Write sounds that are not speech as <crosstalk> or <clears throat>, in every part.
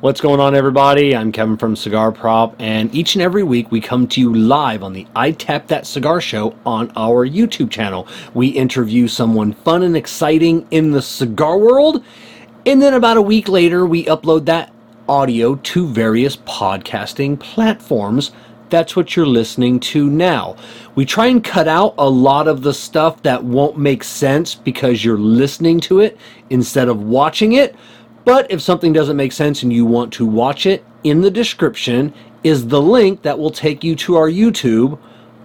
What's going on, everybody? I'm Kevin from Cigar Prop, and each and every week we come to you live on the I'd Tap That Cigar Show on our YouTube channel. We interview someone fun and exciting in the cigar world, and then about a week later, we upload that audio to various podcasting platforms. That's what you're listening to now. We try and cut out a lot of the stuff that won't make sense because you're listening to it instead of watching it. But if something doesn't make sense and you want to watch it, in the description is the link that will take you to our YouTube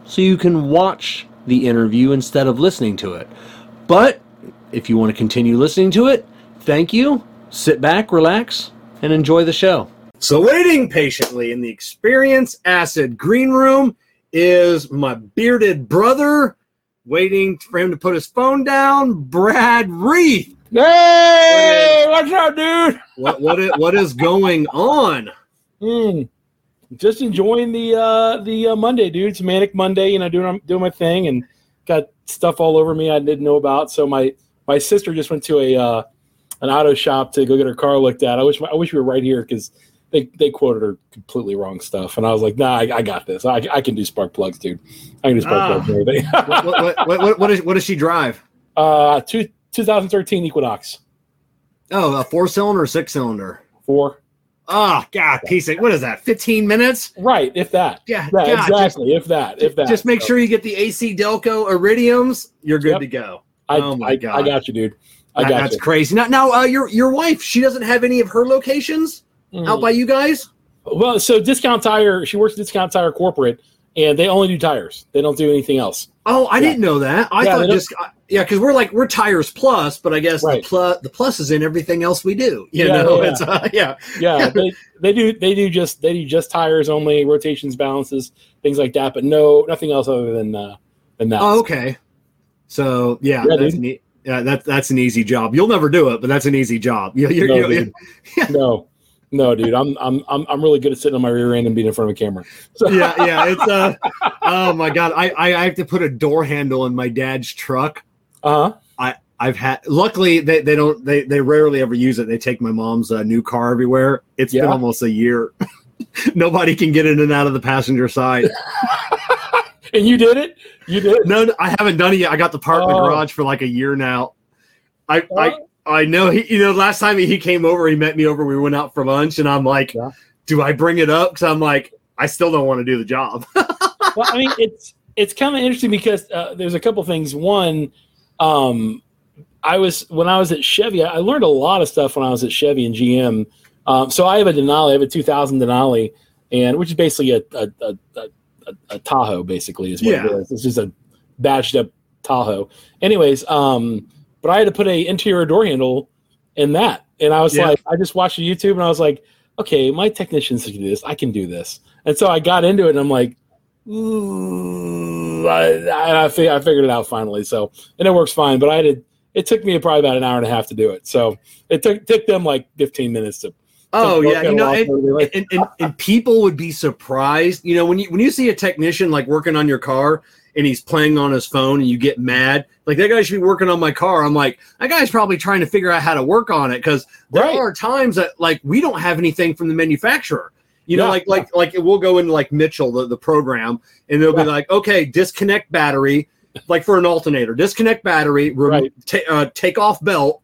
so you can watch the interview instead of listening to it. But if you want to continue listening to it, thank you. Sit back, relax, and enjoy the show. So, waiting patiently in the Experience Acid green room is my bearded brother, waiting for him to put his phone down, Brad Reith. Hey, what's up, dude? What what is, what is going on? Mm, just enjoying the uh, the uh, Monday, dude. It's manic Monday, you know, doing doing my thing, and got stuff all over me I didn't know about. So my my sister just went to a uh, an auto shop to go get her car looked at. I wish I wish we were right here because they they quoted her completely wrong stuff, and I was like, Nah, I, I got this. I, I can do spark plugs, dude. I can do spark Ah. plugs. <laughs> What, what, what, what, what, is, what does she drive? uh, two, 2013 Equinox Oh, a four cylinder or six cylinder? four. Oh, God, piece of what is that? 15 minutes? Right, if that. Yeah, God, exactly. if that. If that. just make So- sure you get the AC Delco Iridiums. You're good Yep. to go. I, Oh my I, God. I got you, dude. I got that's you. crazy. Now, now uh, your your wife, she doesn't have any of her locations Mm. out by you guys. Well, so Discount Tire, she works at Discount Tire Corporate, and they only do tires. They don't do anything else. Oh, I Yeah. didn't know that. I Yeah, thought just uh, yeah, because we're like we're tires plus, but I guess Right. the plus the plus is in everything else we do. You Yeah, know, yeah. it's uh, <laughs> yeah. Yeah, <laughs> they, they do they do just they do just tires only, rotations, balances, things like that, but no nothing else other than uh, than that. Oh, okay. So yeah, Yeah, that's neat. Yeah, that's that's an easy job. You'll never do it, but that's an easy job. <laughs> You, you're, No. No, no, dude, I'm I'm I'm I'm really good at sitting on my rear end and being in front of a camera. So, yeah, yeah. <laughs> It's uh, oh my god, I, I I have to put a door handle in my dad's truck. uh huh. I've had. Luckily, they, they don't. They, they rarely ever use it. They take my mom's uh, new car everywhere. It's been almost a year. <laughs> Nobody can get in and out of the passenger side. <laughs> And you did it. You did. it? No, no, I haven't done it yet. I got the part in the Oh. garage for like a year now. I I I know he. You know, last time he came over, he met me over. We went out for lunch, and I'm like, Yeah. do I bring it up? Because I'm like, I still don't want to do the job. <laughs> well, I mean, it's it's kind of interesting because uh, there's a couple things. One, um, I was when I was at Chevy, I learned a lot of stuff when I was at Chevy and GM. Um, so I have a Denali, I have a 2000 Denali, and which is basically a a, a, a, a Tahoe, basically is what Yeah. it is. It's just a badged up Tahoe. Anyways, um, but I had to put a interior door handle in that, and I was Yeah. like, I just watched YouTube, and I was like, okay, my technicians can do this, I can do this, and so I got into it, and I'm like. Ooh, I, I, I, fi- I figured it out finally. So, and it works fine. But I had to, it took me probably about an hour and a half to do it. So it took took them like 15 minutes to. Oh to yeah, you know, and. Like, and, and, and people would be surprised. You know, when you when you see a technician like working on your car and he's playing on his phone and you get mad, like that guy should be working on my car. I'm like, that guy's probably trying to figure out how to work on it because there Right. are times that like we don't have anything from the manufacturer. You know, Yeah, like like like we'll go into like Mitchell, the, the program, and they'll Yeah. be like, okay, disconnect battery, like for an alternator, disconnect battery, Right. ta- uh, take off belt,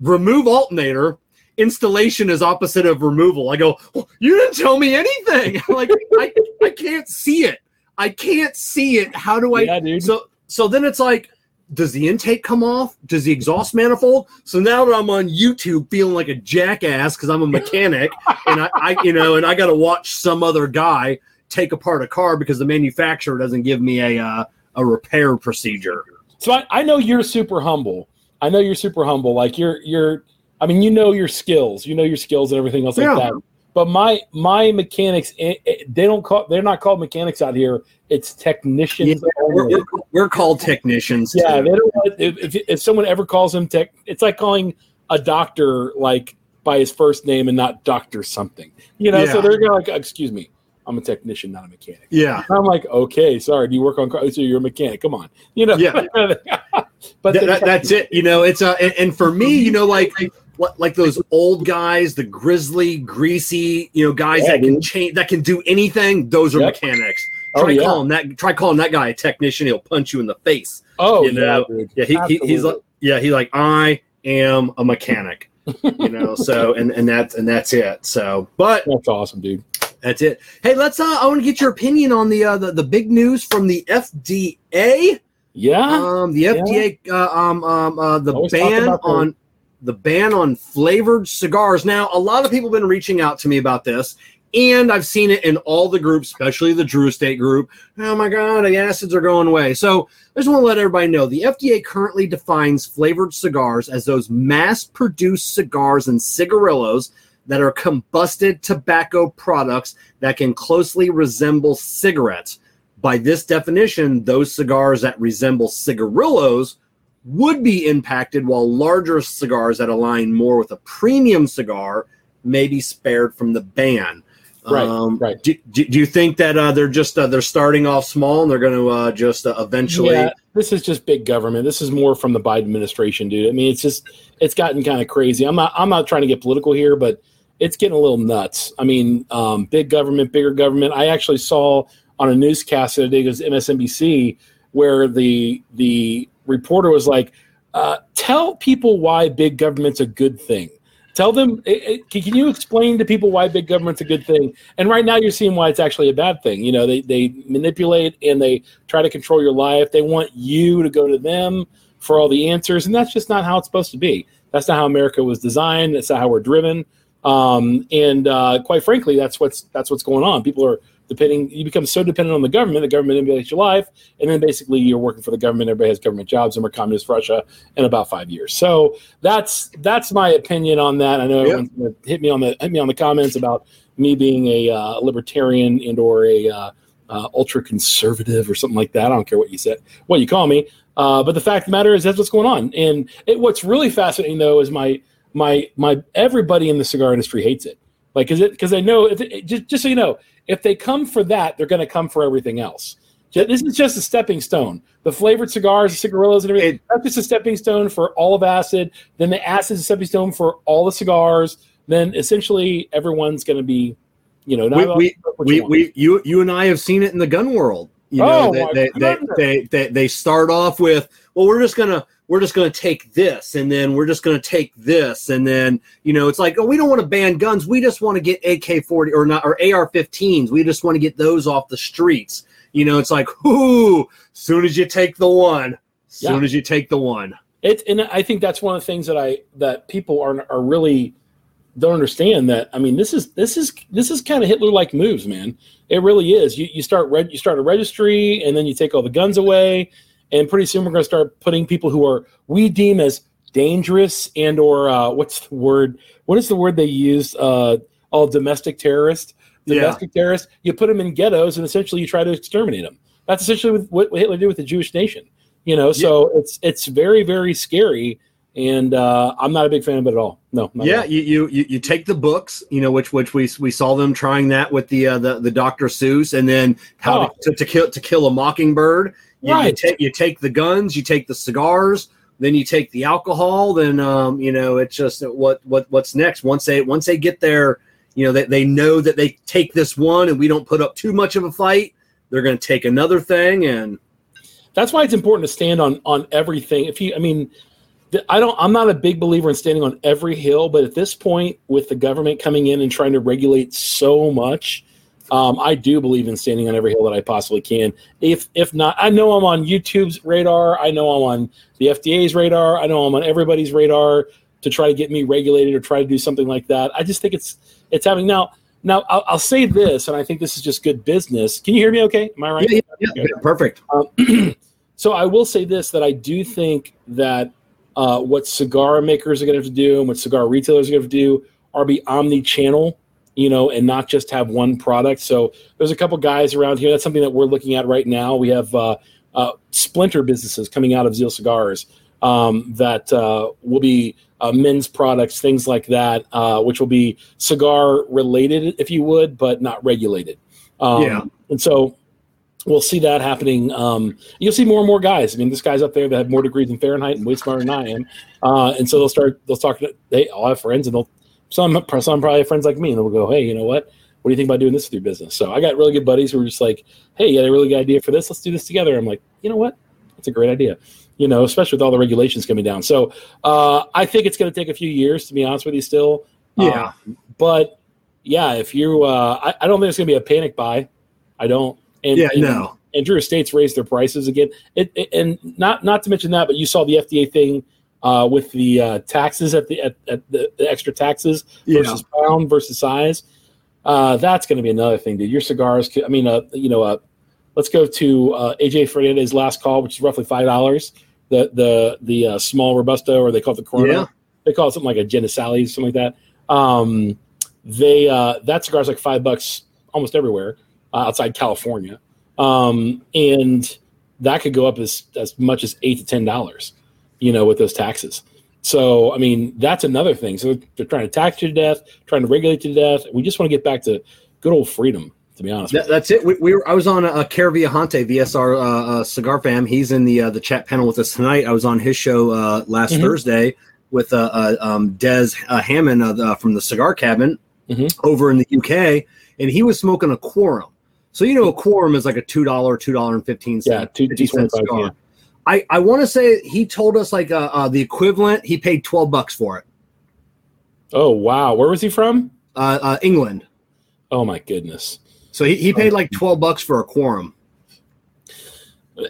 remove alternator. Installation is opposite of removal. I go, well, you didn't tell me anything. <laughs> like I, I can't see it. I can't see it. How do I? yeah, dude. So so then it's like, does the intake come off? Does the exhaust manifold? So now that I'm on YouTube feeling like a jackass because I'm a mechanic and I, I you know and I got to watch some other guy take apart a car because the manufacturer doesn't give me a uh, a repair procedure. So I, I know you're super humble. I know you're super humble. Like you're you're. I mean, you know your skills. You know your skills and everything else like Yeah. that. But my my mechanics, eh, eh, they don't call. They're not called mechanics out here. It's technicians. We're, we're, we're called technicians. Yeah, too. they don't. If, if, if someone ever calls him tech, it's like calling a doctor like by his first name and not doctor something. You know, so they're gonna like, excuse me, I'm a technician, not a mechanic. yeah. I'm like, okay, sorry. Do you work on cars? So you're a mechanic. Come on, you know. Yeah. <laughs> but That- that- that's it. You know, it's a, and, and for me, you know, like what like those old guys, the grizzly, greasy, you know, guys Yeah, that can change, that can do anything. Those are Yep. mechanics. Oh, Try yeah. calling that. Try calling that guy a technician. He'll punch you in the face. Oh, you know, yeah, dude. Yeah, he, he, he's like, yeah, he's like, I am a mechanic. you know, so and and that's and that's it. So, but That's awesome, dude. that's it. Hey, let's. uh I want to get your opinion on the uh, the the big news from the FDA. Yeah. Um, the FDA, uh, um, um, uh, the Always ban on the ban on flavored cigars. Now, a lot of people have been reaching out to me about this, and I've seen it in all the groups, especially the Drew Estate group. Oh my God, the acids are going away. So I just want to let everybody know the FDA currently defines flavored cigars as those mass-produced cigars and cigarillos that are combusted tobacco products that can closely resemble cigarettes. By this definition, those cigars that resemble cigarillos would be impacted, while larger cigars that align more with a premium cigar may be spared from the ban. Right, Um, right. Do, do, do you think that uh, they're just uh, they're starting off small and they're going to uh, just uh, eventually? Yeah, this is just big government. This is more from the Biden administration, dude. I mean, it's just it's gotten kind of crazy. I'm not I'm not trying to get political here, but it's getting a little nuts. I mean, um, big government, bigger government. I actually saw on a newscast the other day, it was MSNBC, where the the reporter was like, uh, "Tell people why big government's a good thing." Tell them, it, it- can you explain to people why big government's a good thing? And right now, you're seeing why it's actually a bad thing. You know, they they manipulate and they try to control your life. They want you to go to them for all the answers, and that's just not how it's supposed to be. That's not how America was designed. That's not how we're driven. Um, and uh, quite frankly, that's what's that's what's going on. People are depending. You become so dependent on the government. The government manipulates your life, and then basically you're working for the government. Everybody has government jobs, and we're communist Russia in about five years. So that's that's my opinion on that. I know Yep. everyone's gonna hit me on the hit me on the comments about me being a uh, libertarian and or a uh, uh, ultra conservative or something like that. I don't care what you said, what you call me. Uh, but the fact of the matter is that's what's going on. And it, what's really fascinating though is my my my everybody in the cigar industry hates it. Like, is it because they know? If it, just just so you know, if they come for that, they're going to come for everything else. This is just a stepping stone. The flavored cigars, the cigarillos, and everything. It- that's just a stepping stone for all of acid. Then the acid is a stepping stone for all the cigars. Then essentially everyone's going to be, you know, not we, we, we, you we you you and I have seen it in the gun world. You oh know, Oh, they, they, they, they, they, they start off with, well, we're just gonna we're just gonna take this, and then we're just gonna take this, and then you know, it's like, oh, we don't want to ban guns, we just want to get AK forty or not or AR fifteens, we just want to get those off the streets. You know, it's like, whoo, soon as you take the one, soon Yeah. as you take the one. It, and I think that's one of the things that I that people are are really don't understand that. I mean, this is this is this is kind of Hitler like moves, man. It really is. You you start reg, you start a registry, and then you take all the guns away, and pretty soon we're going to start putting people who are we deem as dangerous and or uh, what's the word? What is the word they use? Uh, all domestic terrorists. Yeah. Domestic terrorists. You put them in ghettos, and essentially you try to exterminate them. That's essentially what what Hitler did with the Jewish nation. You know, so it's it's very very scary, and uh, I'm not a big fan of it at all. No, yeah you, you you you take the books you know which which we we saw them trying that with the uh, the the dr seuss and then how Oh. to, to, to kill to kill a mockingbird you, you Right. take you take the guns you take the cigars then you take the alcohol then um you know it's just what what what's next once they once they get there you know they, they know that they take this one and we don't put up too much of a fight they're going to take another thing and that's why it's important to stand on on everything. If you, I mean, I don't. I'm not a big believer in standing on every hill, but at this point, with the government coming in and trying to regulate so much, um, I do believe in standing on every hill that I possibly can. If if not, I know I'm on YouTube's radar. I know I'm on the FDA's radar. I know I'm on everybody's radar to try to get me regulated or try to do something like that. I just think it's it's having now. Now I'll, I'll say this, and I think this is just good business. Can you hear me? Okay, am I right? yeah, yeah, yeah, perfect Um, <clears throat> so I will say this: that I do think that uh, what cigar makers are going to have to do and what cigar retailers are going to have to do are be omni-channel, you know, and not just have one product. So there's a couple guys around here. That's something that we're looking at right now. We have uh, uh, splinter businesses coming out of Zeal Cigars um, that uh, will be uh, men's products, things like that, uh, which will be cigar related, if you would, but not regulated. Um, Yeah. And so we'll see that happening. Um, you'll see more and more guys. I mean, this guy's up there that have more degrees in Fahrenheit and way smarter than I am, uh, and so they'll start. They'll talk. They all have friends, and they'll some some probably friends like me, and they'll go, "Hey, you know what? What do you think about doing this with your business?" So I got really good buddies who are just like, "Hey, you got a really good idea for this? Let's do this together." I'm like, you know what? That's a great idea. You know, especially with all the regulations coming down. So uh, I think it's going to take a few years, to be honest with you. Still, Yeah. Um, but yeah, if you, uh, I, I don't think it's going to be a panic buy. I don't. And, Yeah, and, no. And Drew Estates raised their prices again. It, it- and not not to mention that, but you saw the FDA thing uh, with the uh, taxes at the at, at the, the extra taxes Yeah. versus pound versus size. Uh, that's going to be another thing, dude. Your cigars, could- I mean, uh, you know, uh, let's go to uh, AJ Fernandez's last call, which is roughly five dollars. The the the uh, small robusto, or they call it the Corona. Yeah. They call it something like a Genisali, something like that. Um, they uh, that cigar's like five bucks almost everywhere uh, outside California, um, and that could go up as as much as eight to ten dollars. You know, with those taxes. So, I mean, that's another thing. So they're trying to tax you to death, trying to regulate you to death. We just want to get back to good old freedom, to be honest. That, that's it. We, we were, I was on a, a Care Viajante VSR uh, uh, cigar fam. He's in the uh, the chat panel with us tonight. I was on his show uh, last Mhm. Thursday with uh, uh, um, Des uh, Hammond uh, from the Cigar Cabin Mhm. over in the UK, and he was smoking a quorum. So you know, a quorum is like a two dollar, two dollar and fifteen Yeah, two- 50 cent cigar. yeah. I, I want to say he told us like uh, uh, the equivalent. He paid twelve bucks for it. Oh, wow. Where was he from? Uh, uh, England. Oh, my goodness. So he, he paid like twelve bucks for a quorum.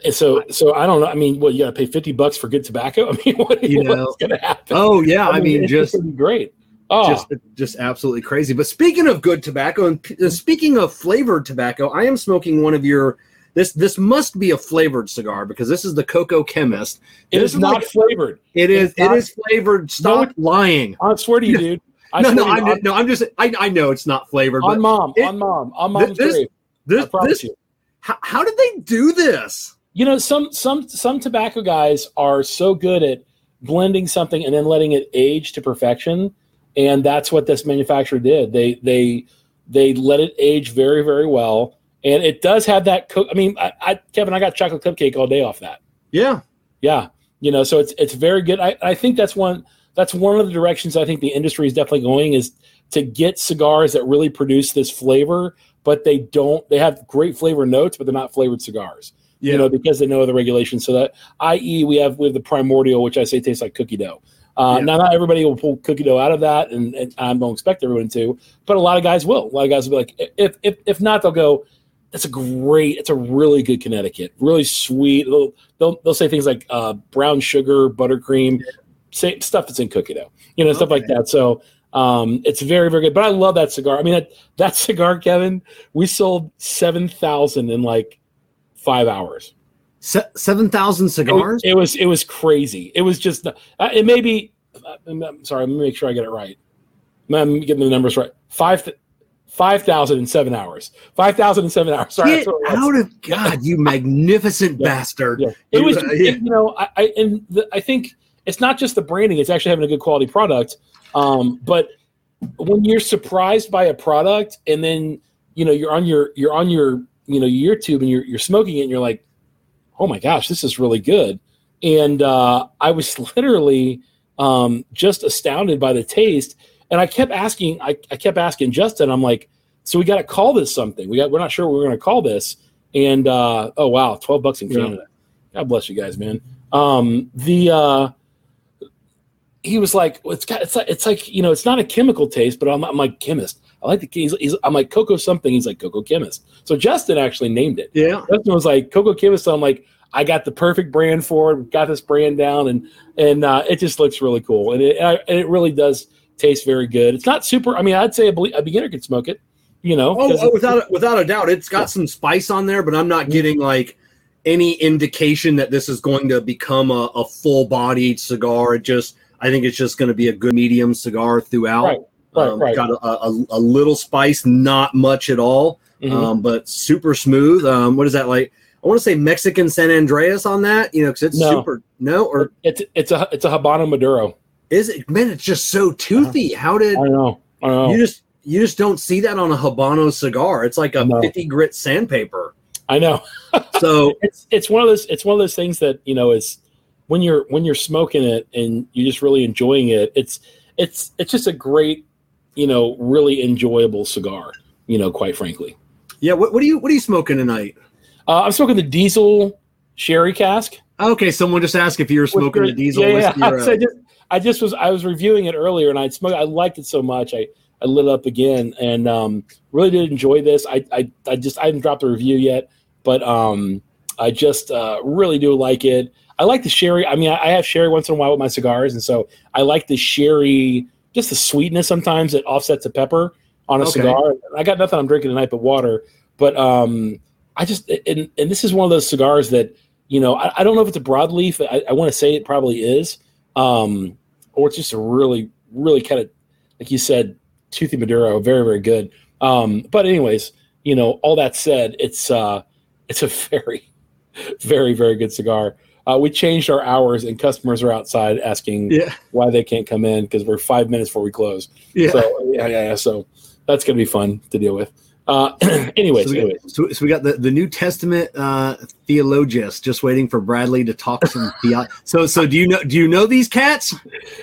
And So, so I don't know. I mean, what you got to pay fifty bucks for good tobacco? <laughs> I mean, what, You know. what's going to happen? Oh yeah, I mean it's just great. Oh, just just absolutely crazy. But speaking of good tobacco and p- uh, speaking of flavored tobacco, I am smoking one of your this this must be a flavored cigar because this is the Cocoa Chemist. it is not like- flavored. It is it is flavored. Stop lying. I swear to you, dude. I no, no, I'm, no, I'm just I, I know it's not flavored, on mom, it- on mom, on mom's this- grave. I this promise this you. how, how did they do this? You know, some some some tobacco guys are so good at blending something and then letting it age to perfection, and that's what this manufacturer did. They they they let it age very very well, and it does have that. Co- I mean, I, I, Kevin, I got chocolate cupcake all day off that. Yeah, Yeah, you know, so it's it's very good. I, I think that's one that's one of the directions I think the industry is definitely going is to get cigars that really produce this flavor, but they don't. They have great flavor notes, but they're not flavored cigars. yeah, You know, because they know the regulations. So that, i.e., we have we have the primordial, which I say tastes like cookie dough. Uh, Yeah. Now, not everybody will pull cookie dough out of that, and, and I don't expect everyone to, but a lot of guys will. A lot of guys will be like, if if if not, they'll go. That's a great. It's a really good Connecticut. Really sweet. They'll they'll, they'll say things like uh, brown sugar, buttercream, say stuff that's in cookie dough. You know, stuff like that. So um, it's very very good. But I love that cigar. I mean, that that <laughs> cigar, Kevin. We sold seven thousand in like five hours. Se- seven thousand cigars. it was it was crazy. It was just uh, it may be. I'm I'm sorry. Let me make sure I get it right. I'm getting the numbers right. Five. Th- 5,000 in seven hours. 5,007 hours. Sorry. Get out of God, you magnificent Yeah. bastard! Yeah. It was, uh, just, yeah. it- you know, I, I and the, I think it's not just the branding; it's actually having a good quality product. Um, but when you're surprised by a product, and then you know you're on your you're on your you know your tube and you're you're smoking it, and you're like, oh my gosh, this is really good. And uh, I was <laughs> literally um, just astounded by the taste. And I kept asking, I, I kept asking Justin, I'm like, so we got to call this something. We got, we're not sure what we're going to call this. And uh, oh wow, twelve bucks in Yeah. Canada. God bless you guys, man. Um, the uh, he was like, well, it's got, it's like, it's like, you know, it's not a chemical taste, but I'm, I'm like chemist. I like the, he's, he's, I'm like Coco something. He's like Coco chemist. So Justin actually named it. yeah. Justin was like Coco chemist. So I'm like, I got the perfect brand for it. Got this brand down, and and uh, it just looks really cool, and it and it really does taste very good. It's not super. I mean, I'd say a, a beginner could smoke it. You know, Oh, oh, without without a doubt, it's got some spice on there, but I'm not getting like any indication that this is going to become a, a full bodied cigar. It just, I think it's just going to be a good medium cigar throughout. Right, right, um, right. Got a, a, a little spice, not much at all, Mhm. um, but super smooth. Um, what is that like? I want to say Mexican San Andrés on that, you know, because it's No. super. No, or it's it's a it's a Habano Maduro. Is it? Man, it's just so toothy. How did I know. I know. you just you just don't see that on a Habano cigar? It's like a No. 50 grit sandpaper. I know. <laughs> So it's it's one of those it's one of those things that you know is when you're when you're smoking it and you're just really enjoying it. It's it's it's just a great you know really enjoyable cigar. You know, quite frankly. yeah, what, what are you what are you smoking tonight? Uh, I'm smoking the Diesel Sherry Cask. Okay, someone just asked if you were smoking With a the- diesel Yeah, whiskey. yeah. or <laughs> So just, I just was I was reviewing it earlier, and I smoked. I liked it so much. I I lit it up again, and um, really did enjoy this. I, I I just I haven't dropped a review yet, but um, I just uh, really do like it. I like the sherry. I mean, I, I have sherry once in a while with my cigars, and so I like the sherry, just the sweetness sometimes that offsets the pepper on a Okay. cigar. I got nothing I'm drinking tonight but water, but um, I just and, and this is one of those cigars that you know I, I don't know if it's a broadleaf. I, I want to say it probably is, um, or it's just a really really kind of like you said, toothy Maduro, very very good. Um, but anyways, you know, all that said, it's uh, <laughs> it's a very very very good cigar. Uh, we changed our hours, and customers are outside asking yeah, why they can't come in because we're five minutes before we close. yeah. So yeah, yeah, yeah. So that's gonna be fun to deal with. Uh, <clears throat> anyways, so, we anyways. got, so, so we got the, the New Testament uh, theologist just waiting for Bradley to talk some <laughs> theo- So so do you know do you know these cats?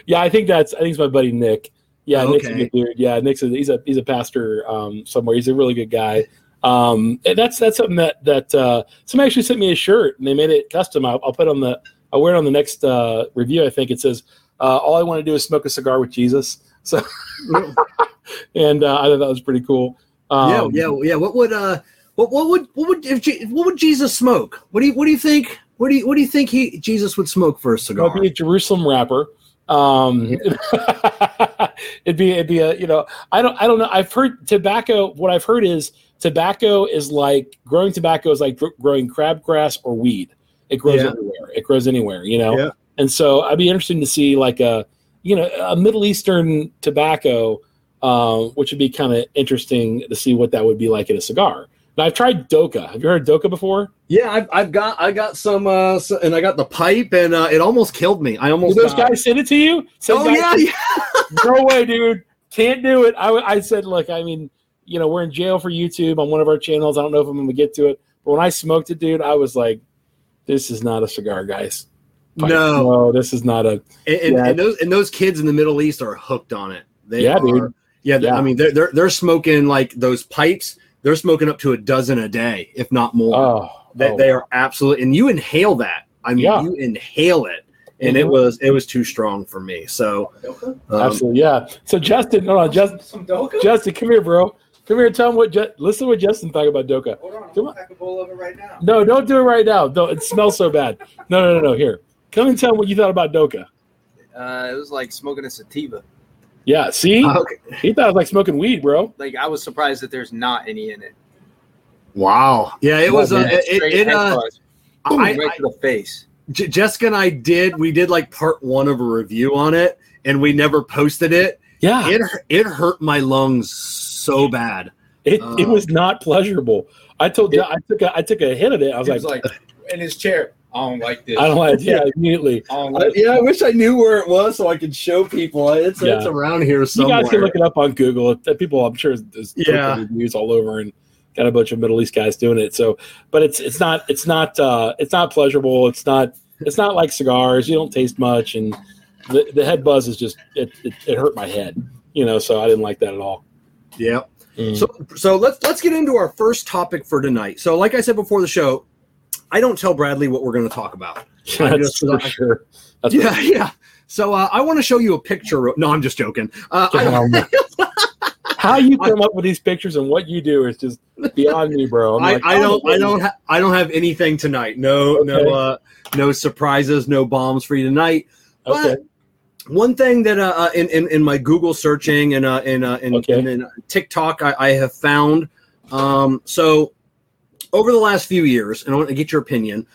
Yeah, I think that's I think it's my buddy Nick. Yeah, Nick's a Okay. good dude. Yeah, Nick's a, he's a he's a pastor um, somewhere. He's a really good guy. Um, that's that's something that that uh, somebody actually sent me a shirt and they made it custom. I'll, I'll put it on the I'll wear it on the next uh, review. I think it says uh, all I want to do is smoke a cigar with Jesus. So <laughs> and uh, I thought that was pretty cool. Um, yeah, yeah, yeah. What would uh what what would what would if Je- what would Jesus smoke? What do you what do you think? What do you what do you think he Jesus would smoke for a cigar? It'd a Jerusalem wrapper. Um, <laughs> it'd be it'd be a you know I don't I don't know I've heard tobacco. What I've heard is tobacco is like growing tobacco is like gr- growing crabgrass or weed. It grows Yeah. everywhere. It grows anywhere. You know. Yeah. And so I'd be interested to see like a you know a Middle Eastern tobacco, um, which would be kind of interesting to see what that would be like in a cigar. Now I've tried Dokha. Have you heard Dokha before? Yeah, I've, I've got I got some uh so, and I got the pipe and uh, it almost killed me. I Did almost those died. guys send it to you? Oh yeah, yeah. no way, dude. Can't do it. I, I said, look, I mean, you know, we're in jail for YouTube on one of our channels. I don't know if I'm going to get to it, but when I smoked it, dude, I was like, this is not a cigar, guys. Pipe. No. no, this is not a. And, and, Yeah. and those and those kids in the Middle East are hooked on it. They Yeah, are, dude. Yeah, Yeah. I mean they're, they're they're smoking like those pipes. They're smoking up to a dozen a day, if not more. Oh, they, oh. they are absolutely, and you inhale that. I mean, Yeah. you inhale it, and it Mhm. was it was too strong for me. So, um, absolutely, yeah. So Justin, no, no, Justin, Some Dokha? Justin, come here, bro. Come here, and tell him what. Ju- listen to what Justin thought about Dokha. Hold on, I'm Come gonna pack a bowl of it right now. No, don't do it right now. Don't. It smells so bad. No, no, no, no. Here, come and tell him what you thought about Dokha. Uh, it was like smoking a sativa. Yeah, see, okay. he thought it was like smoking weed, bro. Like I was surprised that there's not any in it. Wow. Yeah, it was. Uh, Yeah, it, Straight it, head uh, buzz. I, right I, to the face. J- Jessica and I did. We did like part one of a review on it, and we never posted it. Yeah, It it hurt my lungs so bad. It, Oh. it was not pleasurable. I told It- I took a I took a hit of it. I was He like, was like in his chair. I don't like this. I don't like yeah <laughs> immediately. I don't I, like yeah, I wish I knew where it was so I could show people. It's it's around here somewhere. You guys can look it up on Google. People, I'm sure, there's Yeah. reviews all over and got a bunch of Middle East guys doing it. So, but it's it's not it's not uh, it's not pleasurable. It's not it's not like cigars. You don't taste much, and the, the head buzz is just it, it, it hurt my head. You know, so I didn't like that at all. Yeah. Mm. So so let's let's get into our first topic for tonight. So like I said before the show, I don't tell Bradley what we're going to talk about. <laughs> I That's just- for sure. That's yeah, yeah. So uh, I want to show you a picture. Of, no, I'm just joking. Uh, I, <laughs> How you come up with these pictures and what you do is just beyond me, bro. Like, I oh, don't I don't ha- I don't have anything tonight. No Okay. no uh, no surprises, no bombs for you tonight. Okay. One thing that uh, uh, in, in in my Google searching and uh, in uh, in, Okay. in, in TikTok I, I have found um, so over the last few years, and I want to get your opinion.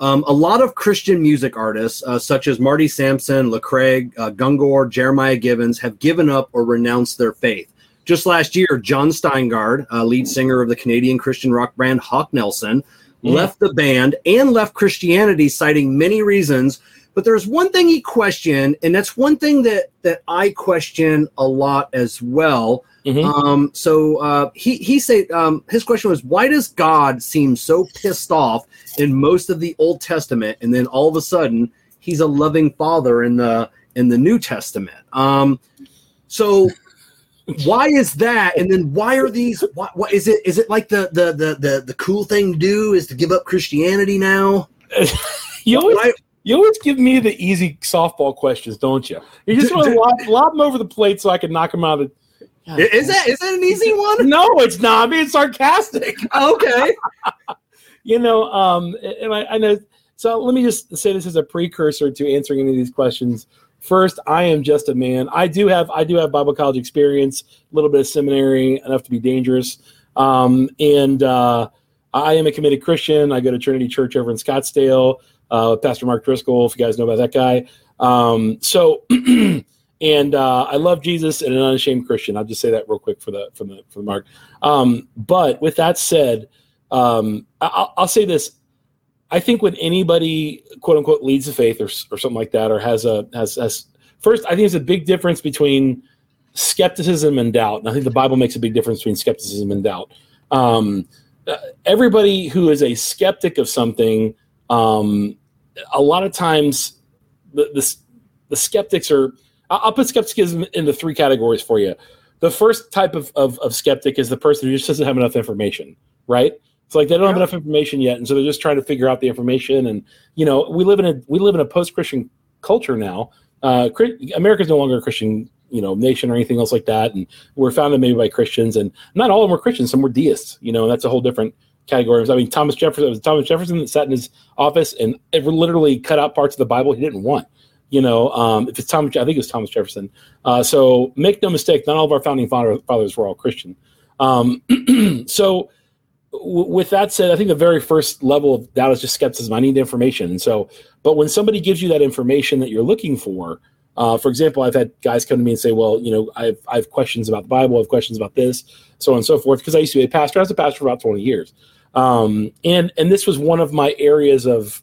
Um, a lot of Christian music artists, uh, such as Marty Sampson, Lecrae, uh, Gungor, Jeremiah Gibbons, have given up or renounced their faith. Just last year, Jon Steingard, uh, lead singer of the Canadian Christian rock band Hawk Nelson, left the band and left Christianity, citing many reasons But there's one thing he questioned, and that's one thing that that I question a lot as well. Mhm. Um, so uh, he he said um, his question was, why does God seem so pissed off in most of the Old Testament, and then all of a sudden he's a loving father in the in the New Testament? Um, so why is that? And then why are these? What, what is it? Is it like the the the the the cool thing to do is to give up Christianity now? <laughs> you always Why- you always give me the easy softball questions, don't you? You just want to d- lob, lob them over the plate so I can knock them out of. Is that is that an easy <laughs> one? No, it's not. I'm being sarcastic. <laughs> Okay. <laughs> you know, um, and I, I know. So let me just say this as a precursor to answering any of these questions. First, I am just a man. I do have I do have Bible college experience, a little bit of seminary, enough to be dangerous. Um, and uh, I am a committed Christian. I go to Trinity Church over in Scottsdale. Uh, Pastor Mark Driscoll, if you guys know about that guy. Um, so, <clears throat> and uh, I love Jesus and an unashamed Christian. I'll just say that real quick for the for the for the mark. Um, but with that said, um, I- I'll, I'll say this: I think when anybody quote unquote leads the faith or, or something like that, or has a has has first, I think there's a big difference between skepticism and doubt, and I think the Bible makes a big difference between skepticism and doubt. Um, uh, everybody who is a skeptic of something, um, a lot of times, the the, the skeptics are. I'll put skepticism into three categories for you. The first type of, of, of skeptic is the person who just doesn't have enough information, right? It's like they don't have enough information yet, and so they're just trying to figure out the information. And you know, we live in a we live in a post Christian culture now. Uh, America's no longer a Christian, you know, nation or anything else like that, and we're founded maybe by Christians, and not all of them were Christians. Some were deists, you know, and that's a whole different category. I mean, Thomas Jefferson it was Thomas Jefferson that sat in his office and it literally cut out parts of the Bible he didn't want. You know, um, if it's Thomas, I think it was Thomas Jefferson. Uh, so make no mistake, not all of our founding father, fathers were all Christian. Um, <clears throat> so w- with that said, I think the very first level of doubt is just skepticism. I need information. And so, but when somebody gives you that information that you're looking for, uh, for example, I've had guys come to me and say, well, you know, I have, I have questions about the Bible, I have questions about this, so on and so forth. Because I used to be a pastor. I was a pastor for about 20 years. Um, and, and this was one of my areas of,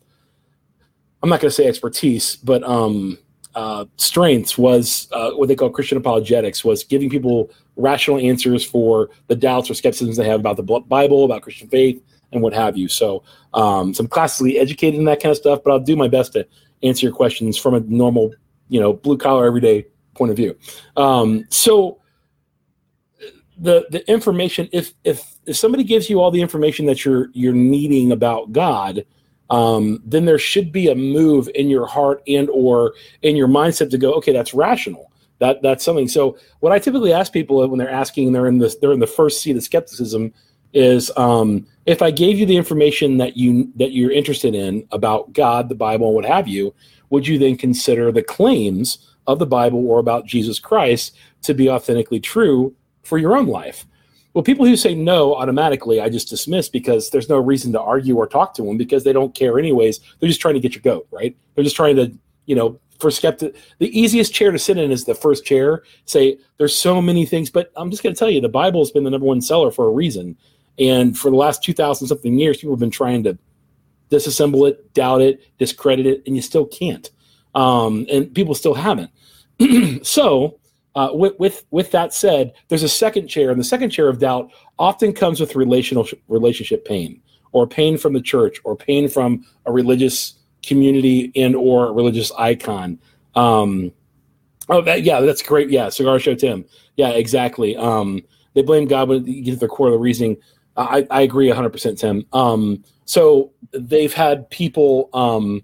I'm not going to say expertise, but um, uh, strengths was uh, what they call Christian apologetics, was giving people rational answers for the doubts or skepticisms they have about the Bible, about Christian faith, and what have you. So, um, so I'm classically educated in that kind of stuff, but I'll do my best to answer your questions from a normal, you know, blue collar, everyday point of view. Um, so, the the information, if if if somebody gives you all the information that you're you're needing about God, um, then there should be a move in your heart and or in your mindset to go, okay, that's rational. That that's something. So what I typically ask people when they're asking, they're in this, they're in the first seat of skepticism, is um, if I gave you the information that you that you're interested in about God, the Bible, and what have you, would you then consider the claims of the Bible or about Jesus Christ to be authentically true for your own life? Well, people who say no automatically, I just dismiss because there's no reason to argue or talk to them because they don't care anyways. They're just trying to get your goat, right? They're just trying to, you know, for skeptic. The easiest chair to sit in is the first chair. Say there's so many things, but I'm just going to tell you, the Bible has been the number one seller for a reason. And for the last two thousand something years, people have been trying to disassemble it, doubt it, discredit it, and you still can't. Um, and people still haven't. <clears throat> so uh, with, with with that said, there's a second chair, and the second chair of doubt often comes with relational relationship pain, or pain from the church, or pain from a religious community and or a religious icon. Um, oh, that, yeah, that's great. Yeah, cigar show Tim. Yeah, exactly. Um, they blame God when you get to the core of the reasoning. I, I agree 100%, Tim. Um, so they've had people um,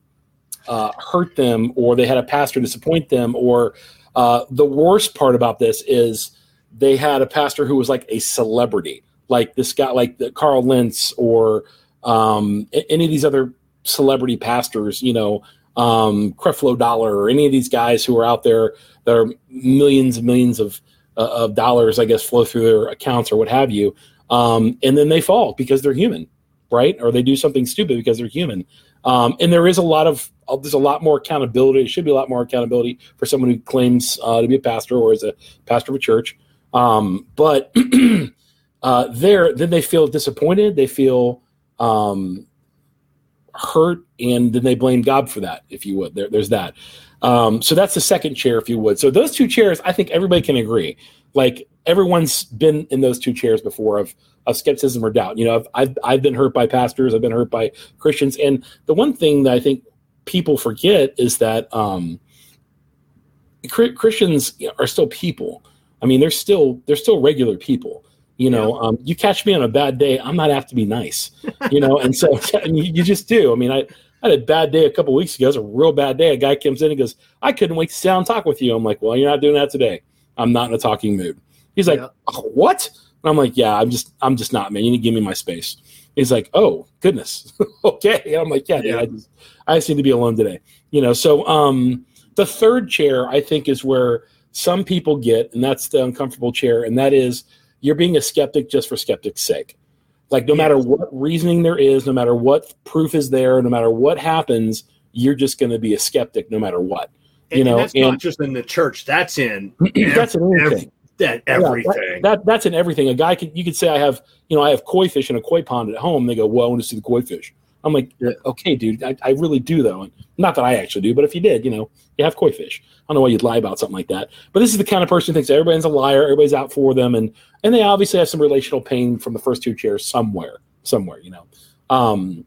uh, hurt them, or they had a pastor disappoint them, or uh, the worst part about this is they had a pastor who was like a celebrity, like this guy, like the Carl Lentz, or um, any of these other celebrity pastors, you know, um, Creflo Dollar, or any of these guys who are out there that are millions and millions of uh, of dollars, I guess, flow through their accounts or what have you, um, and then they fall because they're human, right? Or they do something stupid because they're human. Um, and there is a lot of uh, there's a lot more accountability. There should be a lot more accountability for someone who claims uh, to be a pastor or is a pastor of a church. Um, but <clears throat> uh, there, then they feel disappointed. They feel um, hurt, and then they blame God for that, if you would. There, there's that. Um, so that's the second chair, if you would. So those two chairs, I think everybody can agree. Like everyone's been in those two chairs before of of skepticism or doubt. You know, I've, I've I've been hurt by pastors, I've been hurt by Christians, and the one thing that I think people forget is that um, Christians are still people. I mean, they're still they're still regular people. You know, yeah. um, you catch me on a bad day, I'm not have to be nice. You know, and so <laughs> you, just do. I mean, I, I had a bad day a couple weeks ago. It was a real bad day. A guy comes in and goes, "I couldn't wait to sit down and talk with you." I'm like, "Well, you're not doing that today. I'm not in a talking mood." He's like, yeah. oh, "What?" And I'm like, "Yeah, I'm just I'm just not, man. You need to give me my space." He's like, "Oh goodness, <laughs> okay." And I'm like, "Yeah, yeah. Dude, I just I just need to be alone today." You know, so um, the third chair I think is where some people get, and that's the uncomfortable chair, and that is you're being a skeptic just for skeptic's sake. Like no matter what reasoning there is, no matter what proof is there, no matter what happens, you're just going to be a skeptic no matter what. You know, and that's and, not just in the church. That's in <clears throat> that's in everything. That everything. Yeah, that, that, that's in everything. A guy could you could say I have you know I have koi fish in a koi pond at home. They go, well, I want to see the koi fish. I'm like, yeah. okay, dude, I, I, really do though. And not that I actually do, but if you did, you know, you have koi fish. I don't know why you'd lie about something like that. But this is the kind of person who thinks everybody's a liar, everybody's out for them, and and they obviously have some relational pain from the first two chairs somewhere, somewhere, you know. Um,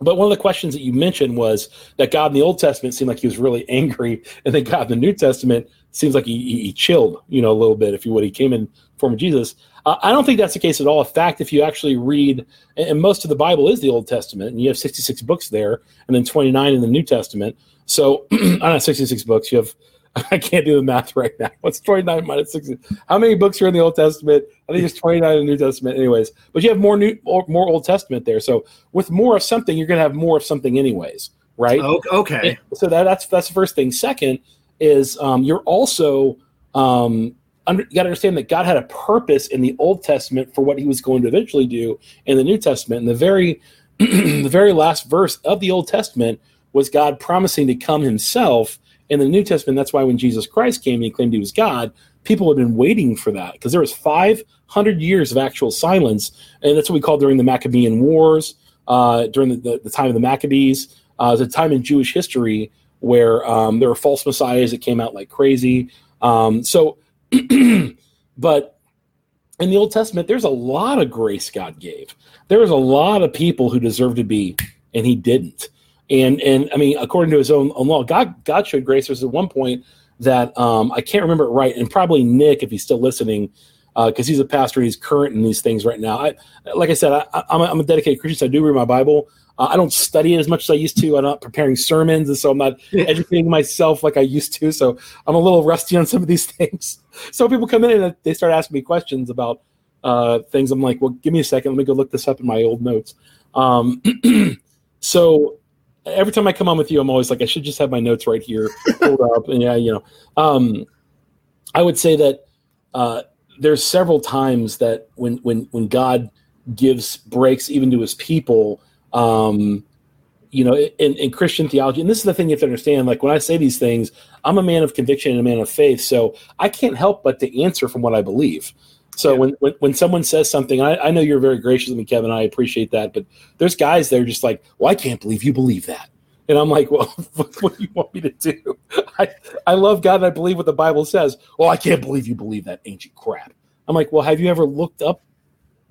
but one of the questions that you mentioned was that God in the Old Testament seemed like he was really <laughs> angry, and then God in the New Testament seems like he, he chilled, you know, a little bit, if you would. He came in form of Jesus. Uh, I don't think that's the case at all. In fact, if you actually read, and most of the Bible is the Old Testament, and you have 66 books there, and then 29 in the New Testament. So, <clears throat> I not 66 books. You have, <laughs> I can't do the math right now. What's 29 minus 60? How many books are in the Old Testament? I think it's 29 in the New Testament, anyways. But you have more new, more Old Testament there. So, with more of something, you're going to have more of something, anyways, right? Okay. And so that, that's that's the first thing. Second is um, you're also um, under, you got to understand that God had a purpose in the Old Testament for what He was going to eventually do in the New Testament. And the very, <clears throat> the very last verse of the Old Testament was God promising to come Himself. In the New Testament, that's why when Jesus Christ came and He claimed He was God, people had been waiting for that because there was 500 years of actual silence, and that's what we call during the Maccabean Wars, uh, during the, the, the, time of the Maccabees, uh, the time in Jewish history where um, there were false messiahs that came out like crazy. Um, so <clears throat> but in the Old Testament, there's a lot of grace God gave. There was a lot of people who deserved to be, and He didn't. And and I mean, according to His own, own law, God God showed grace. There's at one point that um, I can't remember it right, and probably Nick, if he's still listening, because uh, he's a pastor, he's current in these things right now. I, like I said, I, am a, I'm a dedicated Christian, so I do read my Bible. Uh, I don't study it as much as I used to. I'm not preparing sermons, and so I'm not educating myself like I used to. So I'm a little rusty on some of these <laughs> things. So people come in and they start asking me questions about uh, things. I'm like, well, give me a second. Let me go look this up in my old notes. Um, <clears throat> so every time I come on with you, I'm always like, I should just have my notes right here pulled up. And yeah, you know, um, I would say that uh, there's several times that when when when God gives breaks even to His people um, you know, in, in, Christian theology, and this is the thing you have to understand. Like when I say these things, I'm a man of conviction and a man of faith, so I can't help but to answer from what I believe. So yeah. when, when, when someone says something, I, I know you're very gracious with me, Kevin. I appreciate that, but there's guys that are just like, "Well, I can't believe you believe that," and I'm like, "Well, <laughs> what, what do you want me to do?" I I love God and I believe what the Bible says. Well, I can't believe you believe that ancient crap. I'm like, "Well, have you ever looked up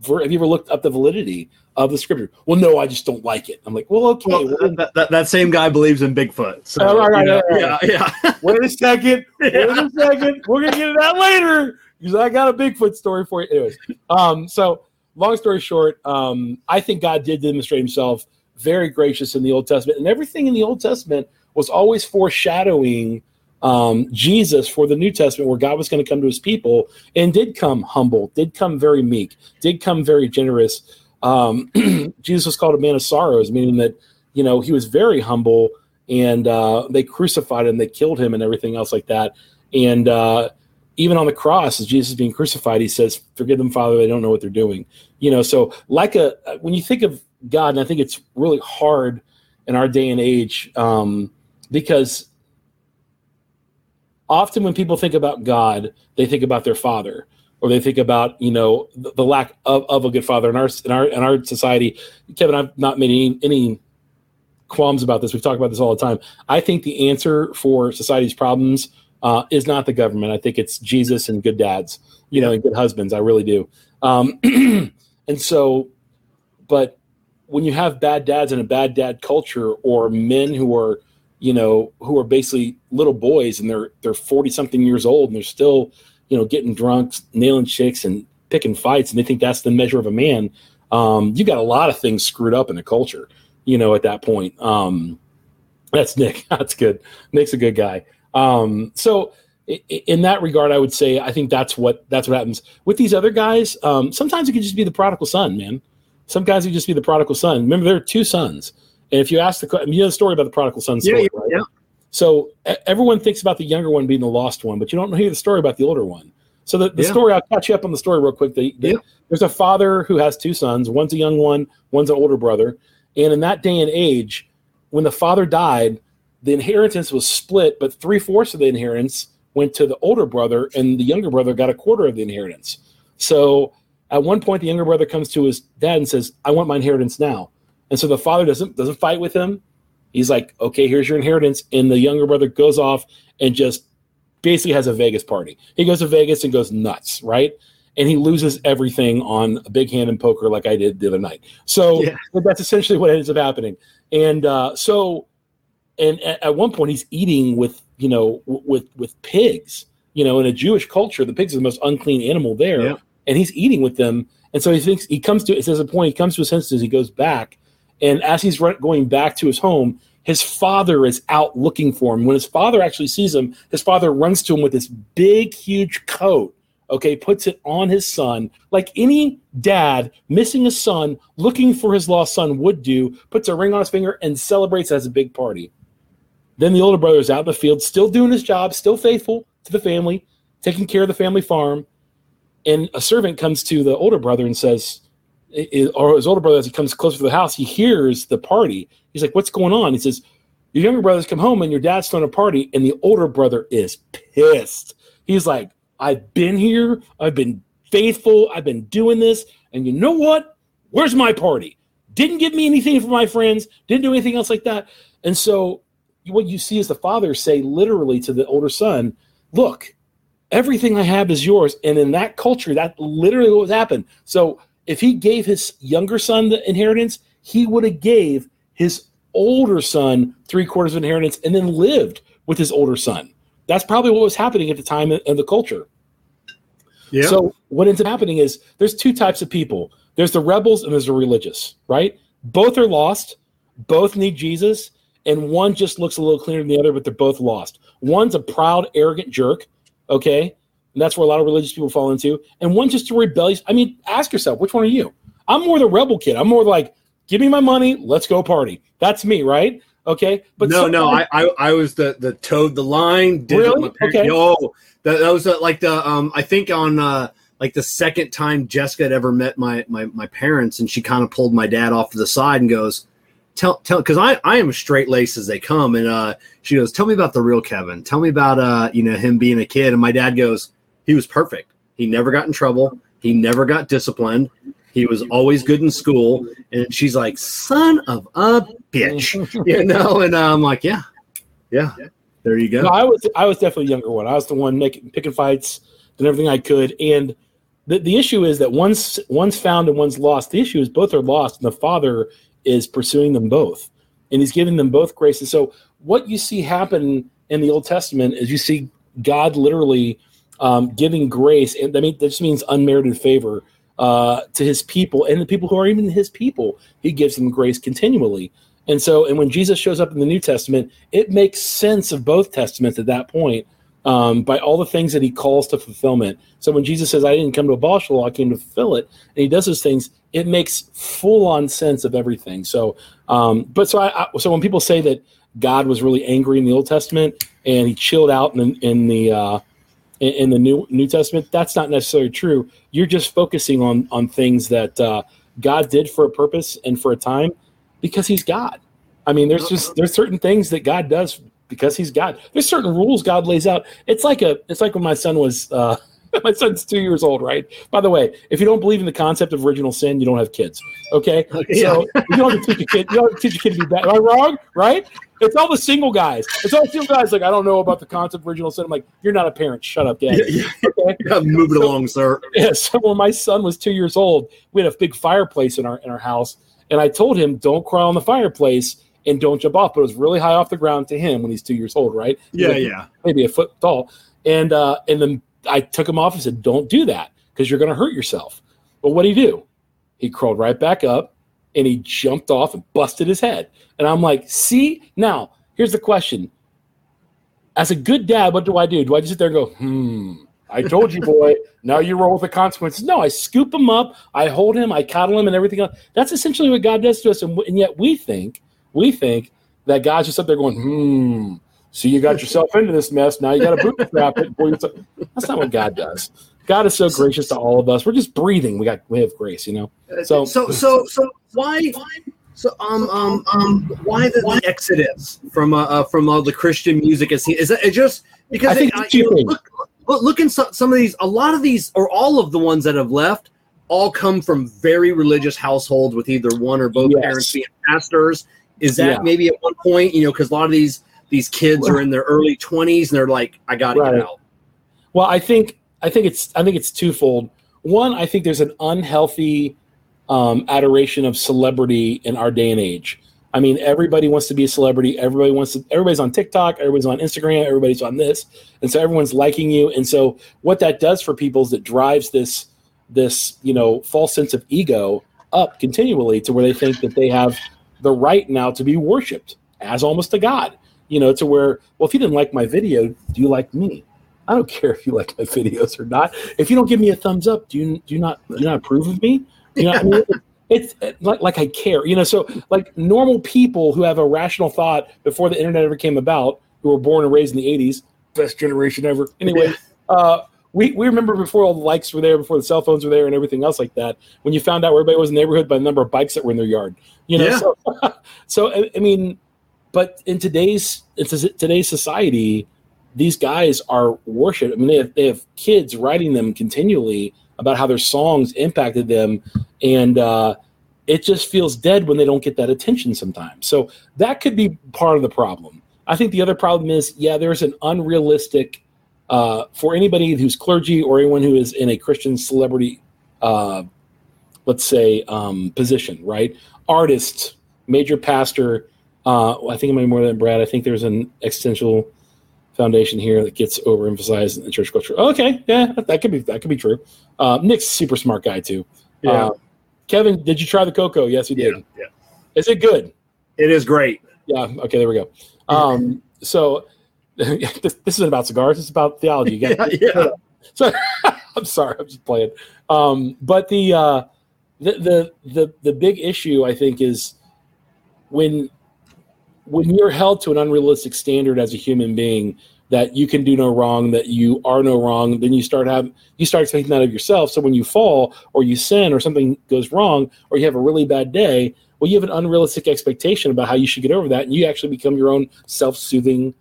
have you ever looked up the validity of the scripture? Well, no, I just don't like it. I'm like, well, okay. Well, well, that, that, that, same guy believes in Bigfoot. So, oh, right, right, know, right, yeah, yeah. <laughs> wait a second. <laughs> Wait yeah. a second. We're gonna get to that later because I got a Bigfoot story for you. Anyways, um, so long story short, um, I think God did demonstrate Himself very gracious in the Old Testament, and everything in the Old Testament was always foreshadowing um, Jesus for the New Testament, where God was going to come to his people and did come humble, did come very meek, did come very generous. Um, <clears throat> Jesus was called a man of sorrows, meaning that, you know, he was very humble and uh, they crucified him, they killed him, and everything else like that. And uh, even on the cross, as Jesus is being crucified, he says, Forgive them, Father, they don't know what they're doing. You know, so like a, when you think of God, and I think it's really hard in our day and age um, because often when people think about God, they think about their father or they think about you know the, the lack of, of a good father in our in our in our society. Kevin, I've not made any, any qualms about this. We talk about this all the time. I think the answer for society's problems uh, is not the government. I think it's Jesus and good dads, you know, and good husbands. I really do. Um, <clears throat> and so, but when you have bad dads and a bad dad culture, or men who are, you know, who are basically little boys and they're they're forty something years old and they're still, you know, getting drunk, nailing chicks, and picking fights, and they think that's the measure of a man. Um, you got a lot of things screwed up in the culture, you know, at that point. Um, that's Nick. <laughs> That's good. Nick's a good guy. Um, so in that regard, I would say I think that's what that's what happens with these other guys. Um, sometimes it could just be the prodigal son, man. Some guys could just be the prodigal son. Remember, there are two sons, and if you ask the you know the story about the prodigal son story, yeah. So everyone thinks about the younger one being the lost one, but you don't hear the story about the older one. So the, the Yeah. story, I'll catch you up on the story real quick. The, the- Yeah. There's a father who has two sons. One's a young one, one's an older brother. And in that day and age, when the father died, the inheritance was split, but three fourths of the inheritance went to the older brother, and the younger brother got a quarter of the inheritance. So at one point, the younger brother comes to his dad and says, "I want my inheritance now." And so the father doesn't doesn't fight with him. He's like, "Okay, here's your inheritance," and the younger brother goes off and just basically has a Vegas party. He goes to Vegas and goes nuts, right? And he loses everything on a big hand in poker, like I did the other night. So Yeah. that's essentially what ends up happening. And uh, so, and at, at one point, he's eating with you know w- with with pigs. You know, in a Jewish culture, the pigs are the most unclean animal there, Yeah. and he's eating with them. And so he thinks he comes to. It says a point. He comes to his senses. He goes back, and as he's run, going back to his home, his father is out looking for him. When his father actually sees him, his father runs to him with this big, huge coat. Okay, puts it on his son, like any dad missing a son, looking for his lost son would do. Puts a ring on his finger and celebrates as a big party. Then the older brother is out in the field, still doing his job, still faithful to the family, taking care of the family farm. And a servant comes to the older brother and says, or his older brother, as he comes closer to the house, he hears the party. He's like, What's going on? He says, Your younger brother's come home and your dad's throwing a party. And the older brother is pissed. He's like, I've been here. I've been faithful. I've been doing this. And you know what? Where's my party? Didn't give me anything for my friends. Didn't do anything else like that. And so what you see is the father say literally to the older son, Look, everything I have is yours. And in that culture, that literally what happened. So if he gave his younger son the inheritance, he would have gave his older son three quarters of inheritance and then lived with his older son. That's probably what was happening at the time in in the culture. Yeah. So what ends up happening is there's two types of people. There's the rebels and there's the religious, right? Both are lost. Both need Jesus, and one just looks a little cleaner than the other, but they're both lost. One's a proud, arrogant jerk, okay, and that's where a lot of religious people fall into. And one's just a rebellious. I mean, ask yourself, which one are you? I'm more the rebel kid. I'm more like, give me my money, let's go party. That's me, right? Okay, But no, no, I, I, I was the the toed the line. Really? my parents- Okay. Yo, that, that was uh, like the um. I think on uh like the second time Jessica had ever met my my my parents, and she kind of pulled my dad off to the side and goes, "Tell tell," because I I am straight laced as they come, and uh she goes, "Tell me about the real Kevin. Tell me about uh you know him being a kid." And my dad goes, "He was perfect. He never got in trouble. He never got disciplined." He was always good in school, and she's like, "Son of a bitch," <laughs> you know. And I'm like, "Yeah, yeah, there you go." No, I was I was definitely the younger one. I was the one making picking fights, doing everything I could. And the, the issue is that one's one's found and one's lost. The issue is both are lost, and the father is pursuing them both, and he's giving them both grace. And so, what you see happen in the Old Testament is you see God literally um, giving grace, and I mean that just means unmerited favor uh, to His people, and the people who are even His people. He gives them grace continually. And so, and when Jesus shows up in the New Testament, it makes sense of both testaments at that point um, by all the things that he calls to fulfillment. So when Jesus says, I didn't come to abolish the law, I came to fulfill it, and he does those things, it makes full on sense of everything. So, um, but so I, I, so when people say that God was really angry in the Old Testament and he chilled out in, in the, uh, in, in the New New Testament, that's not necessarily true. You're just focusing on on things that uh, God did for a purpose and for a time because He's God. I mean, there's just there's certain things that God does because He's God. There's certain rules God lays out. It's like a it's like when my son was uh, <laughs> my son's two years old, right? By the way, if you don't believe in the concept of original sin, you don't have kids. Okay, <laughs> so you don't have to teach a kid. You don't have to teach a kid to be bad. Am I wrong? Right? It's all the single guys. It's all the single guys. Like I don't know about the concept of original sin. I'm like, you're not a parent. Shut up, dad. Yeah, Okay. yeah, move it along, sir. <laughs> Yeah, so when my son was two years old, we had a big fireplace in our in our house, and I told him, "Don't crawl on the fireplace and don't jump off." But it was really high off the ground to him when he's two years old, right? Yeah, yeah. maybe a foot tall, and uh, and then I took him off and said, "Don't do that because you're going to hurt yourself." But what did he do? He crawled right back up and he jumped off and busted his head. And I'm like, "See now." Here's the question: As a good dad, what do I do? Do I just sit there and go, "Hmm"? I told you, boy. Now you roll with the consequences. No, I scoop him up, I hold him, I coddle him, and everything else. That's essentially what God does to us. And, and yet we think, we think that God's just up there going, hmm. So you got yourself into this mess. Now you got to bootstrap it. Boy, That's not what God does. God is so gracious to all of us. We're just breathing. We got we have grace, you know. So- so so so why so um um um why the, the exodus from uh, uh from all the Christian music is is that it just because I think it- it's you know, look, look look in some, some of these a lot of these or all of the ones that have left all come from very religious households with either one or both Yes. parents being pastors. Is that Yeah. maybe at one point you know because a lot of these these kids are in their early twenties and they're like I got to Right. get out. Well, I think I think it's I think it's twofold. One, I think there's an unhealthy um, adoration of celebrity in our day and age. I mean, everybody wants to be a celebrity. Everybody wants to. Everybody's on TikTok. Everybody's on Instagram. Everybody's on this, and so everyone's liking you. And so, what that does for people is it drives this this you know false sense of ego up continually to where they think that they have the right now to be worshipped as almost a god. You know, to where well, if you didn't like my video, do you like me? I don't <laughs> care if you like my videos or not. If you don't give me a thumbs up, do you do you not do you not approve of me? You know, I mean? <laughs> it's it's like like I care. You know, so like normal people who have a rational thought before the internet ever came about, who were born and raised in the '80s, best generation ever. Anyway, uh, we we remember before all the likes were there, before the cell phones were there, and everything else like that. When you found out where everybody was in the neighborhood by the number of bikes that were in their yard. You know, Yeah. so, <laughs> so I, I mean, but in today's today's society, these guys are worshipped. I mean, they have, they have kids writing them continually about how their songs impacted them, and uh, it just feels dead when they don't get that attention sometimes. So that could be part of the problem. I think the other problem is, yeah, there's an unrealistic uh, for anybody who's clergy or anyone who is in a Christian celebrity, uh, let's say, um, position, right? Artist, major pastor. Uh, I think it might be more than Brad. I think there's an existential foundation here that gets overemphasized in the church culture. Okay, yeah, that, could be that could be true. Uh, Nick's a super smart guy too. Yeah. Uh, Kevin, did you try the cocoa? Yes, you did. Yeah, yeah. Is it good? It is great. Yeah. Okay, there we go. Um, so <laughs> this, this isn't about cigars. It's about theology. You <laughs> Yeah, yeah. <laughs> So I'm sorry, I'm just playing. Um, but the, uh, the the the the big issue I think is when when you're held to an unrealistic standard as a human being that you can do no wrong, that you are no wrong, then you start have you start expecting that of yourself. So when you fall or you sin or something goes wrong or you have a really bad day, well, you have an unrealistic expectation about how you should get over that, and you actually become your own self-soothing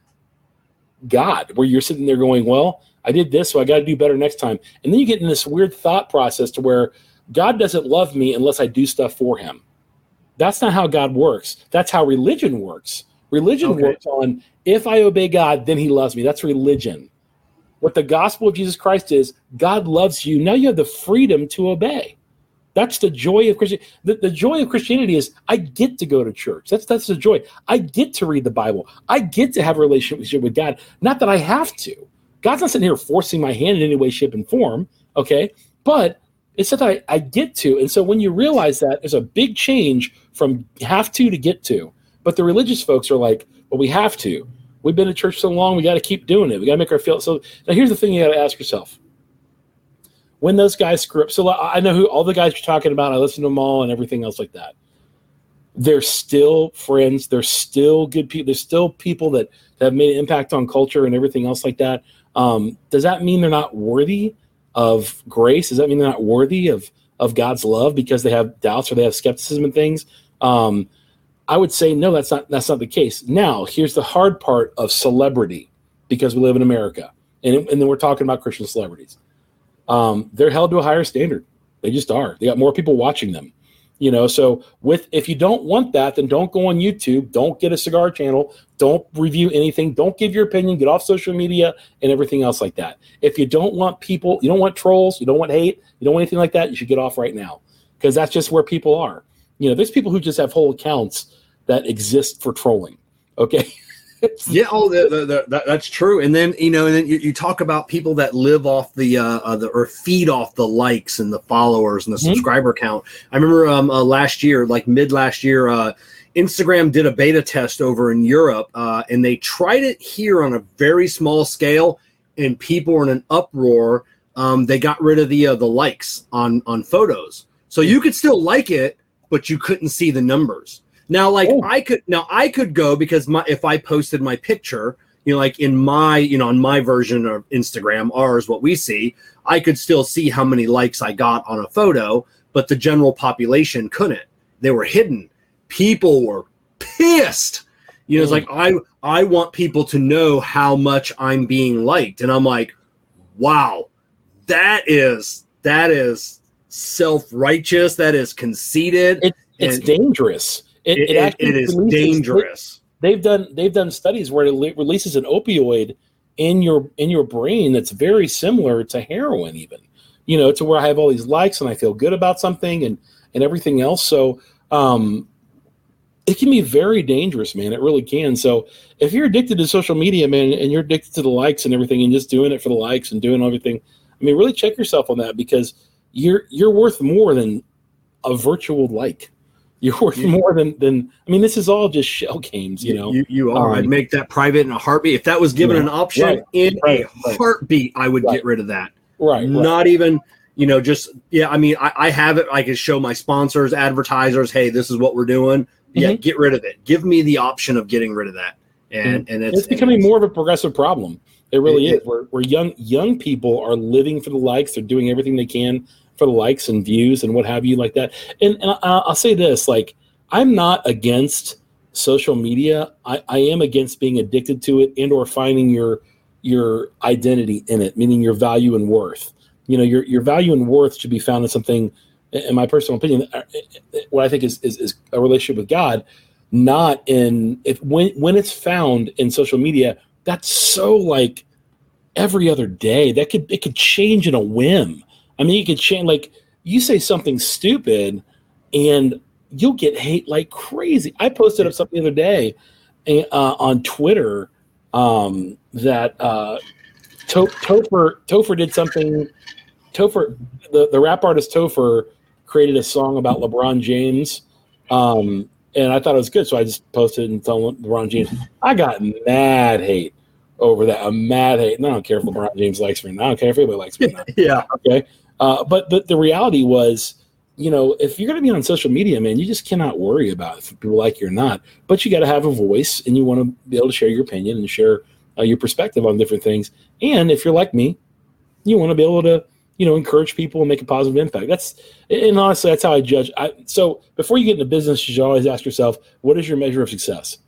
God, where you're sitting there going, "Well, I did this, so I got to do better next time," and then you get in this weird thought process to where God doesn't love me unless I do stuff for Him. That's not how God works. That's how religion works. Religion Okay. works on if I obey God, then He loves me. That's religion. What the gospel of Jesus Christ is, God loves you. Now you have the freedom to obey. That's the joy of Christianity. The, the joy of Christianity is I get to go to church. That's that's the joy. I get to read the Bible. I get to have a relationship with God. Not that I have to. God's not sitting here forcing my hand in any way, shape, and form. Okay, but it's that I, I get to. And so when you realize that, there's a big change from have to to get to. But the religious folks are like, well, we have to. We've been to church so long, we got to keep doing it. We got to make our feel. So now here's the thing you got to ask yourself when those guys screw up. So I know who all the guys you're talking about. I listen to them all and everything else like that. They're still friends. They're still good people. There's still people that, that have made an impact on culture and everything else like that. Um, does that mean they're not worthy of grace? Does that mean they're not worthy of of God's love because they have doubts or they have skepticism and things? Um, I would say no. That's not that's not the case. Now, here's the hard part of celebrity because we live in America, and and then we're talking about Christian celebrities um, they're held to a higher standard. They just are. They got more people watching them. You know, so with if you don't want that, then don't go on YouTube. Don't get a cigar channel. Don't review anything. Don't give your opinion. Get off social media and everything else like that. If you don't want people, you don't want trolls, you don't want hate, you don't want anything like that, you should get off right now because that's just where people are. You know, there's people who just have whole accounts that exist for trolling. Okay. <laughs> <laughs> Yeah, oh, the, the, the, that, that's true. And then you know, and then you, you talk about people that live off the uh, uh, the or feed off the likes and the followers and the Mhm. subscriber count. I remember um, uh, last year, like mid last year, uh, Instagram did a beta test over in Europe, uh, and they tried it here on a very small scale, and people were in an uproar. Um, they got rid of the uh, the likes on on photos, so you could still like it, but you couldn't see the numbers. Now, like Oh. I could now I could go because my if I posted my picture, you know, like in my you know on my version of Instagram, ours what we see, I could still see how many likes I got on a photo, but the general population couldn't. They were hidden. People were pissed. You know, it's Mm. like I I want people to know how much I'm being liked, and I'm like, wow, that is that is self righteous. That is conceited. It, it's And- dangerous. It, It- it actually it is dangerous. they've done they've done studies where it le- releases an opioid in your in your brain that's very similar to heroin even you know to where i have all these likes and i feel good about something and and everything else. So um it can be very dangerous man. It really can. So if you're addicted to social media man and you're addicted to the likes and everything and just doing it for the likes and doing everything i mean really check yourself on that because you're you're worth more than a virtual like you're worth Yeah. more than than i mean this is all just shell games you know you, you are. Um, I'd make that private in a heartbeat. If that was given Yeah, an option right, in right, a heartbeat, I would Right. get rid of that. right. Not even, you know, just yeah. I mean, I, I have it. I can show my sponsors, advertisers, hey, this is what we're doing. Yeah, Mm-hmm. get rid of it. Give me the option of getting rid of that. And and it's, it's becoming more of a progressive problem. It really It- is. Where, where young young people are living for the likes, they're doing everything they can for the likes and views and what have you like that. And, and I, I'll say this: like I'm not against social media. I, I am against being addicted to it and or finding your your identity in it, meaning your value and worth. You know, your your value and worth should be found in something. In my personal opinion, uh, what I think is is, is a relationship with God, not in if when when it's found in social media. That's so like every other day. That could it could change in a whim. I mean, you could change like you say something stupid, and you'll get hate like crazy. I posted up something the other day uh, on Twitter um, that uh, to- Topher Topher did something. Topher, the, the rap artist Topher, created a song about LeBron James, um, and I thought it was good, so I just posted it and told LeBron James. I got mad hate over that. A mad hate. And I don't care if LeBron James likes me. or not. I don't care if anybody likes me. or not. <laughs> yeah. Okay. Uh, but the, the reality was, you know, if you're going to be on social media, man, you just cannot worry about if people like you or not. But you got to have a voice and you want to be able to share your opinion and share uh, your perspective on different things. And if you're like me, you want to be able to, you know, encourage people and make a positive impact. That's, and honestly, that's how I judge. I, so before you get into business, you should always ask yourself, what is your measure of success?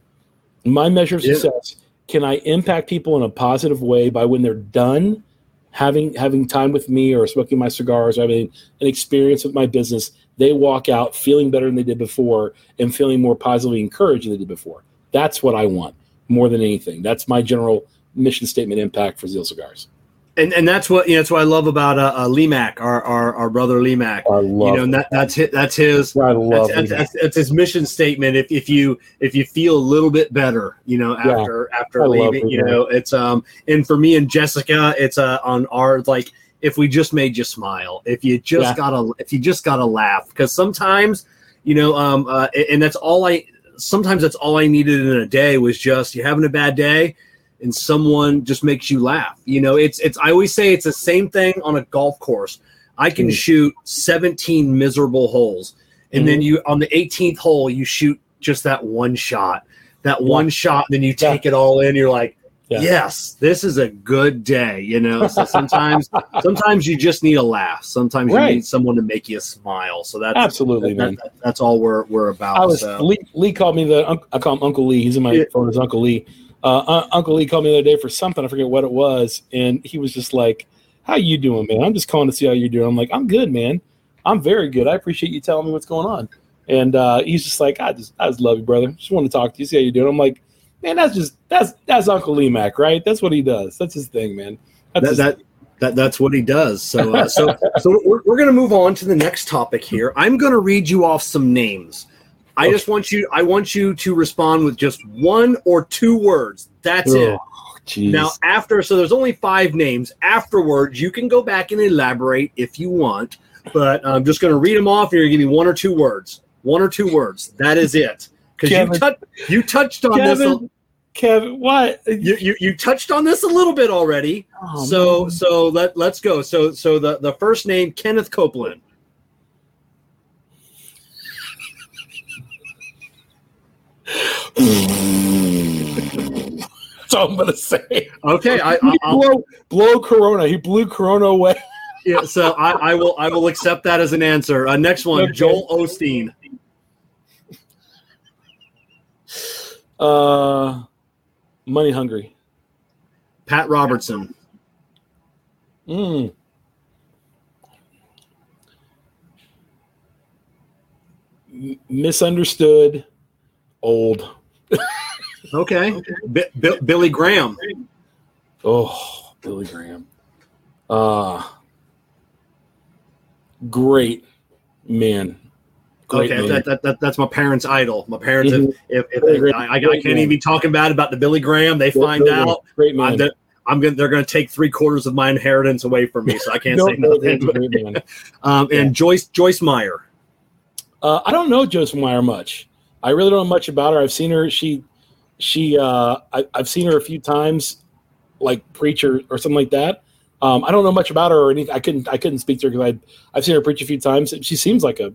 My measure of Yeah. success, can I impact people in a positive way by when they're done having having time with me or smoking my cigars or having an experience with my business, they walk out feeling better than they did before and feeling more positively encouraged than they did before. That's what I want more than anything. That's my general mission statement impact for Zeal Cigars. And and that's what you know, that's what I love about uh, uh our, our our brother Lee Mack. I You know, and that, that's his, that's his I love that's, that's, that's his mission statement. If, if you if you feel a little bit better, you know, Yeah. after after I leaving, you know, it's um and for me and Jessica, it's uh on our like if we just made you smile, if you just Yeah. gotta if you just gotta laugh, because sometimes, you know, um uh, and that's all I sometimes that's all I needed in a day was just you having a bad day and someone just makes you laugh. You know, it's it's I always say it's the same thing on a golf course. I can Mm. shoot 17 miserable holes. And then you on the 18th hole, you shoot just that one shot. That one shot, and then you take it all in. You're like, Yeah. yes, this is a good day. You know, so sometimes <laughs> sometimes you just need a laugh. Sometimes Right. you need someone to make you smile. So that's Absolutely, that- man. that- that's all we're we're about. I was so. Lee, Lee called me the I call him Uncle Lee. He's in my Yeah. phone as Uncle Lee. Uh, Uncle Lee called me the other day for something. I forget what it was, and he was just like, how you doing, man? I'm just calling to see how you're doing. I'm like, I'm good, man. I'm very good. I appreciate you telling me what's going on. And uh, he's just like, I just, I just love you, brother. Just want to talk to you, see how you're doing. I'm like, man, that's just, that's, that's Uncle Lee Mac, right? That's what he does. That's his thing, man. That's That, that that that's what he does. So uh, so <laughs> so we're, we're going to move on to the next topic here. I'm going to read you off some names. I Okay. just want you I want you to respond with just one or two words. That's it. Oh, jeez. Now after so there's only 5 names. Afterwards you can go back and elaborate if you want, but I'm just going to read them off and you're going to give me one or two words. One or two words. That is it. Cuz you, Kevin. tou- you touched on this a- Kevin, Kevin, what? you, you you touched on this a little bit already. Oh, so man. so let let's go. So so the the first name Kenneth Copeland. That's all I'm gonna say. Okay, I, I blow, blow Corona. He blew Corona away. yeah, so I, I will I will accept that as an answer. Uh, next one, Okay. Joel Osteen. Uh, money hungry. Pat Robertson. Mm. M- misunderstood. Old. Okay, Bi- Bi- Billy Graham. Oh, Billy Graham. Uh great man. Great okay, man. that, that, that that's my parents' idol. My parents, Mhm. if, if, if Graham. I, I, I can't man. even be talking bad about the Billy Graham. They find Billy out. Great I'm, man. I'm gonna, they're going to take three quarters of my inheritance away from me, so I can't <laughs> say no, Billy nothing. Graham's a great man. <laughs> Um, and Joyce Joyce Meyer. Uh, I don't know Joyce Meyer much. I really don't know much about her. I've seen her. She, she. Uh, I, I've seen her a few times, like preacher or, something like that. Um, I don't know much about her or anything. I couldn't. I couldn't speak to her because I I've seen her preach a few times. She seems like a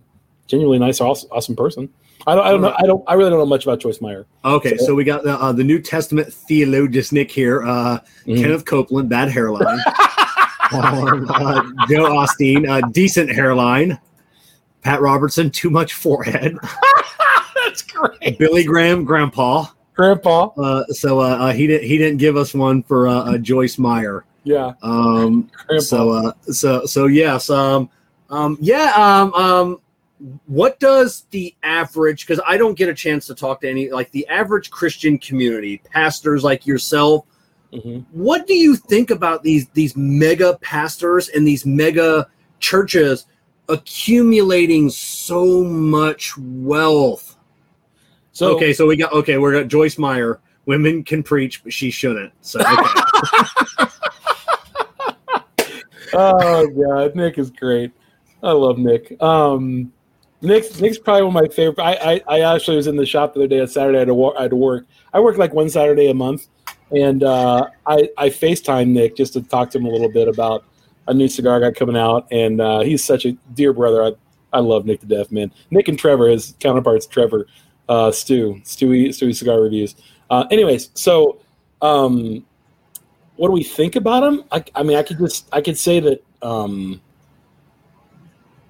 genuinely nice, awesome, awesome person. I don't. I don't know. I don't. I really don't know much about Joyce Meyer. Okay, so we got the, uh, the New Testament theologian Nick here. Uh, Mhm. Kenneth Copeland, bad hairline. <laughs> um, uh, Joe Osteen, uh, decent hairline. Pat Robertson, too much forehead. <laughs> That's great, Billy Graham, grandpa. Grandpa. Uh, so uh, uh, he didn't he didn't give us one for uh, uh, Joyce Meyer. Yeah, Um, Grandpa. so uh, so so yes. Um, um, yeah. Um, um, what does the average? Because I don't get a chance to talk to any like the average Christian community, pastors like yourself. Mhm. What do you think about these these mega pastors and these mega churches accumulating so much wealth? So okay, so we got okay. We're got Joyce Meyer. Women can preach, but she shouldn't. So okay. <laughs> <laughs> oh god, Nick is great. I love Nick. Um, Nick's Nick's probably one of my favorite. I, I, I actually was in the shop the other day on Saturday. I had to, wa- I had to work. I work like one Saturday a month, and uh, I I Facetime Nick just to talk to him a little bit about a new cigar got coming out, and uh, he's such a dear brother. I I love Nick to death, man. Nick and Trevor, his counterparts, Trevor, uh, Stu, Stewie, Stewie Cigar Reviews. Uh, anyways, so um, what do we think about him? I, I mean, I could just I could say that um,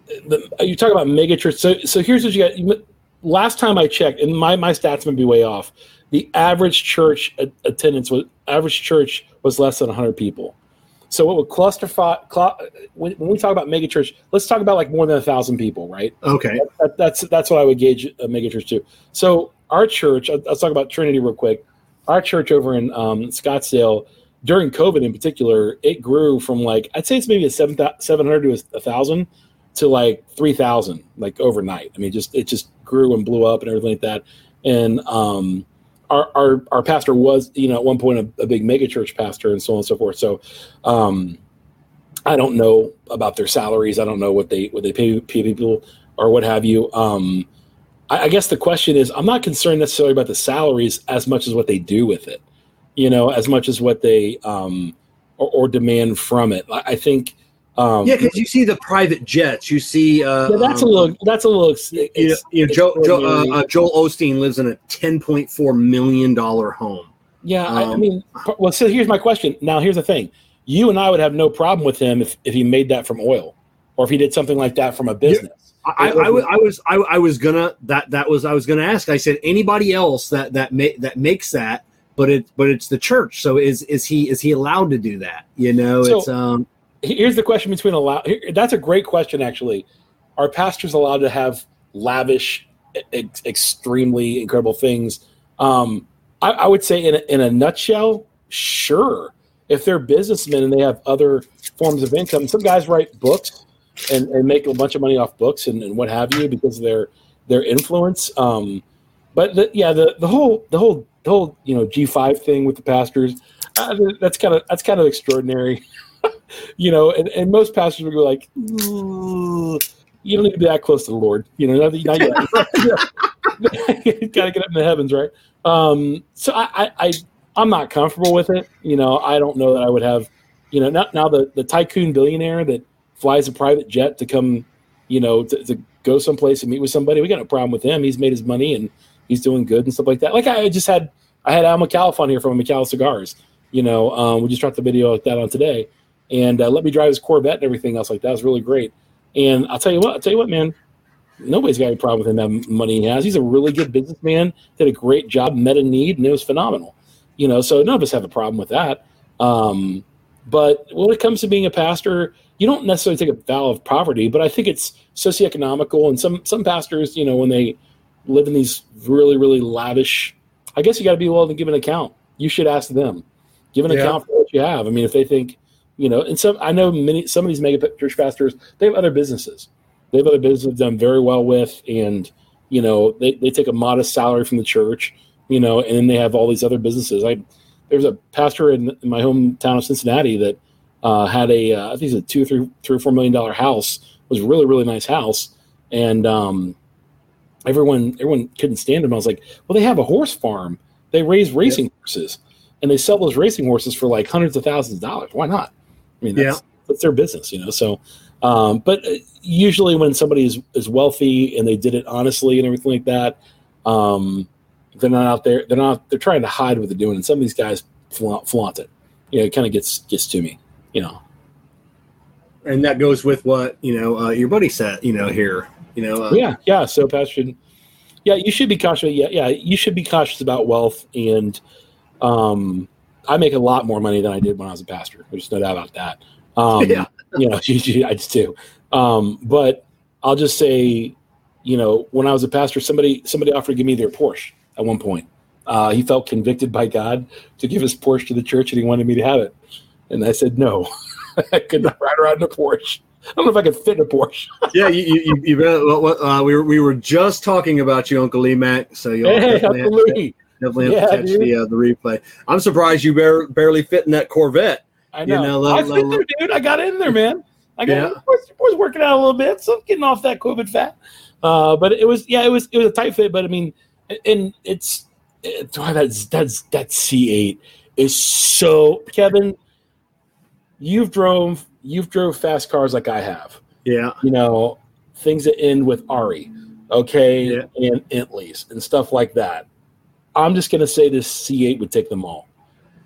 the, you talk about megachurch. So so here's what you got. Last time I checked, and my my stats may be way off. The average church attendance was average church was less than 100 people. So what would cluster fi- cl- when, when we talk about megachurch, let's talk about like more than a thousand people, right? okay. That, that's that's what I would gauge a megachurch to. So our church, I'll, I'll talk about Trinity real quick. Our church over in um, Scottsdale during COVID in particular, it grew from like I'd say it's maybe a seven seven hundred to a thousand to like three thousand like overnight. I mean, just it just grew and blew up and everything like that. And um, our, our our pastor was you know at one point a, a big megachurch pastor and so on and so forth. So um, I don't know about their salaries. I don't know what they what they pay, pay people or what have you. Um, I, I guess the question is, I'm not concerned necessarily about the salaries as much as what they do with it. You know, as much as what they um, or, or demand from it. I, I think. Um, Yeah, because you see the private jets. You see. Uh, yeah, that's a um, little. That's a little. ex- You know, ex- you know, Joe, Joe, uh, uh, Joel Osteen lives in a ten point four million dollar home. Yeah, I, I Um, mean, well, so here's my question. Now, here's the thing: you and I would have no problem with him if, if he made that from oil, or if he did something like that from a business. I, I, I, was- I was I, I was gonna that that was I was gonna ask. I said anybody else that that ma- that makes that, but it but it's the church. So is is he is he allowed to do that? You know, So- it's um here's the question between allow. That's a great question, actually. Are pastors allowed to have lavish, ex- extremely incredible things? Um, I, I would say, in a, in a nutshell, sure. If they're businessmen and they have other forms of income, some guys write books and, and make a bunch of money off books and, and what have you because of their their influence. Um, but the, yeah, the, the whole the whole the whole you know G five thing with the pastors, uh, that's kind of that's kind of extraordinary. <laughs> <laughs> you know, and, and most pastors would be like, you don't need to be that close to the Lord. You know, not, not yet. you <laughs> <laughs> got to get up in the heavens, right? Um, so I, I, I, I'm not comfortable with it. You know, I don't know that I would have, you know, now, now the, the tycoon billionaire that flies a private jet to come, you know, to, to go someplace and meet with somebody. We got no problem with him. He's made his money and he's doing good and stuff like that. Like I just had, I had Al McAuliffe on here from McAuliffe Cigars. You know, um, we just dropped the video like that on today, and uh, let me drive his Corvette and everything else like that. It was really great. And I'll tell you what, I'll tell you what, man. Nobody's got any problem with him having money he has. He's a really good businessman. Did a great job, met a need, and it was phenomenal. You know, so none of us have a problem with that. Um, but when it comes to being a pastor, you don't necessarily take a vow of poverty, but I think it's socioeconomical. And some some pastors, you know, when they live in these really really lavish, I guess you got to be willing to give an account. You should ask them, give an Yeah. account for what you have. I mean, if they think, you know, and some I know many some of these mega church pastors they have other businesses. They have other businesses done very well with, and you know, they, they take a modest salary from the church, you know, and then they have all these other businesses. I there was a pastor in, in my hometown of Cincinnati that uh, had a uh, I think it's a two or three three or four million dollar house. It was a really really nice house, and um, everyone everyone couldn't stand him. I was like, well, they have a horse farm. They raise racing horses, and they sell those racing horses for like hundreds of thousands of dollars. Why not? I mean, that's, that's their business, you know. So, um, but uh, usually when somebody is is wealthy and they did it honestly and everything like that, um, they're not out there. They're not. They're trying to hide what they're doing. And some of these guys flaunt, flaunt it. You know, it kind of gets gets to me. You know. and that goes with what you know uh, your buddy said. You know here, you know, uh, yeah, yeah. So Pastor, should, yeah, you should be cautious. Yeah, yeah, you should be cautious about wealth. And um, I make a lot more money than I did when I was a pastor. There's no doubt about that. Um, <laughs> Yeah. you know, <laughs> I just do. Um, but I'll just say, you know, when I was a pastor, somebody somebody offered to give me their Porsche at one point. Uh, he felt convicted by God to give his Porsche to the church, and he wanted me to have it. And I said no. <laughs> I could not ride around in a Porsche. I don't know if I could fit in a Porsche. yeah. You, you, you, you better- well, well, uh, we were we were just talking about you, Uncle Lee Mac. So you'll Hey, definitely, have, absolutely. Definitely have Yeah, to catch dude. the uh, the replay. I'm surprised you bar- barely fit in that Corvette. I You know. know, let- I fit there, dude. I got in there, man. I got Yeah. in there. was, was working out a little bit, so I'm getting off that COVID fat. Uh, but it was, yeah, it was, it was a tight fit. But I mean, and it's, it's why that's that's that C8 is so Kevin. You've drove, you've drove fast cars like I have. Yeah, You know, things that end with Ari, okay, Yeah. and Entleys and stuff like that. I'm just gonna say this C8 would take them all.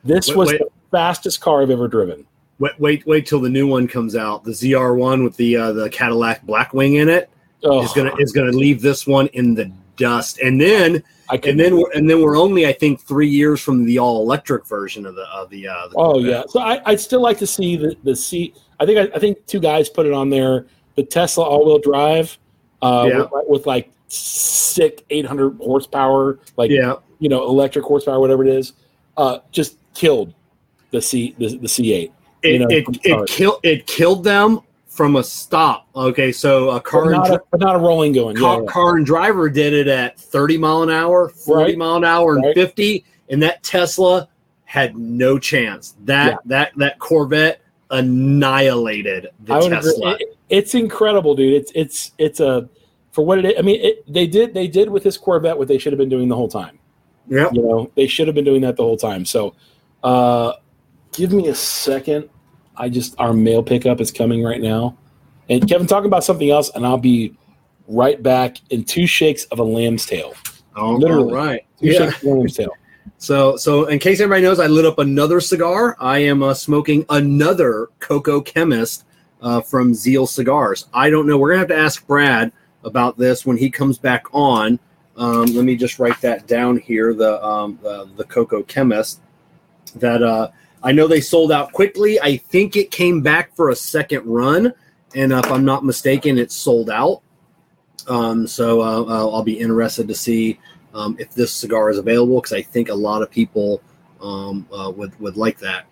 This Wait, was wait. the fastest car I've ever driven. wait wait wait till the new one comes out. The ZR1 with the uh, the Cadillac Blackwing in it Oh, is gonna is gonna leave this one in the dust. And then and then we're, and then we're only I think three years from the all electric version of the of the. Uh, the oh yeah. So I, I'd still like to see the the C. I think I, I think two guys put it on there. The Tesla all-wheel drive, uh, Yeah. with, with like sick 800 horsepower, like yeah. You know electric horsepower, whatever it is, uh, just killed the C the, the C8. It, you know, it, it killed it killed them from a stop. Okay, so a But car and not, dri- a, but not a rolling going. Car, yeah. car and driver did it at 30 mile an hour, 40 Right. mile an hour, and Right. 50, and that Tesla had no chance. That Yeah. that that Corvette annihilated the Tesla. It- it's incredible, dude. It's it's it's a for what it is. I mean, it, they did they did with this Corvette what they should have been doing the whole time. Yep. You know, they should have been doing that the whole time. So, uh, give me a second. I just our mail pickup is coming right now, and Kevin talking about something else, and I'll be right back in two shakes of a lamb's tail. Oh, Literally. all right. Two Yeah. shakes of a lamb's tail. So, so in case everybody knows, I lit up another cigar. I am uh, smoking another Coco Chemist uh, from Zeal Cigars. I don't know. We're gonna have to ask Brad about this when he comes back on. Um, let me just write that down here. The um, the, the Coco Chemist that uh, I know they sold out quickly. I think it came back for a second run, and if I'm not mistaken, it's sold out. Um, so uh, uh, I'll be interested to see um, if this cigar is available because I think a lot of people um, uh, would would like that.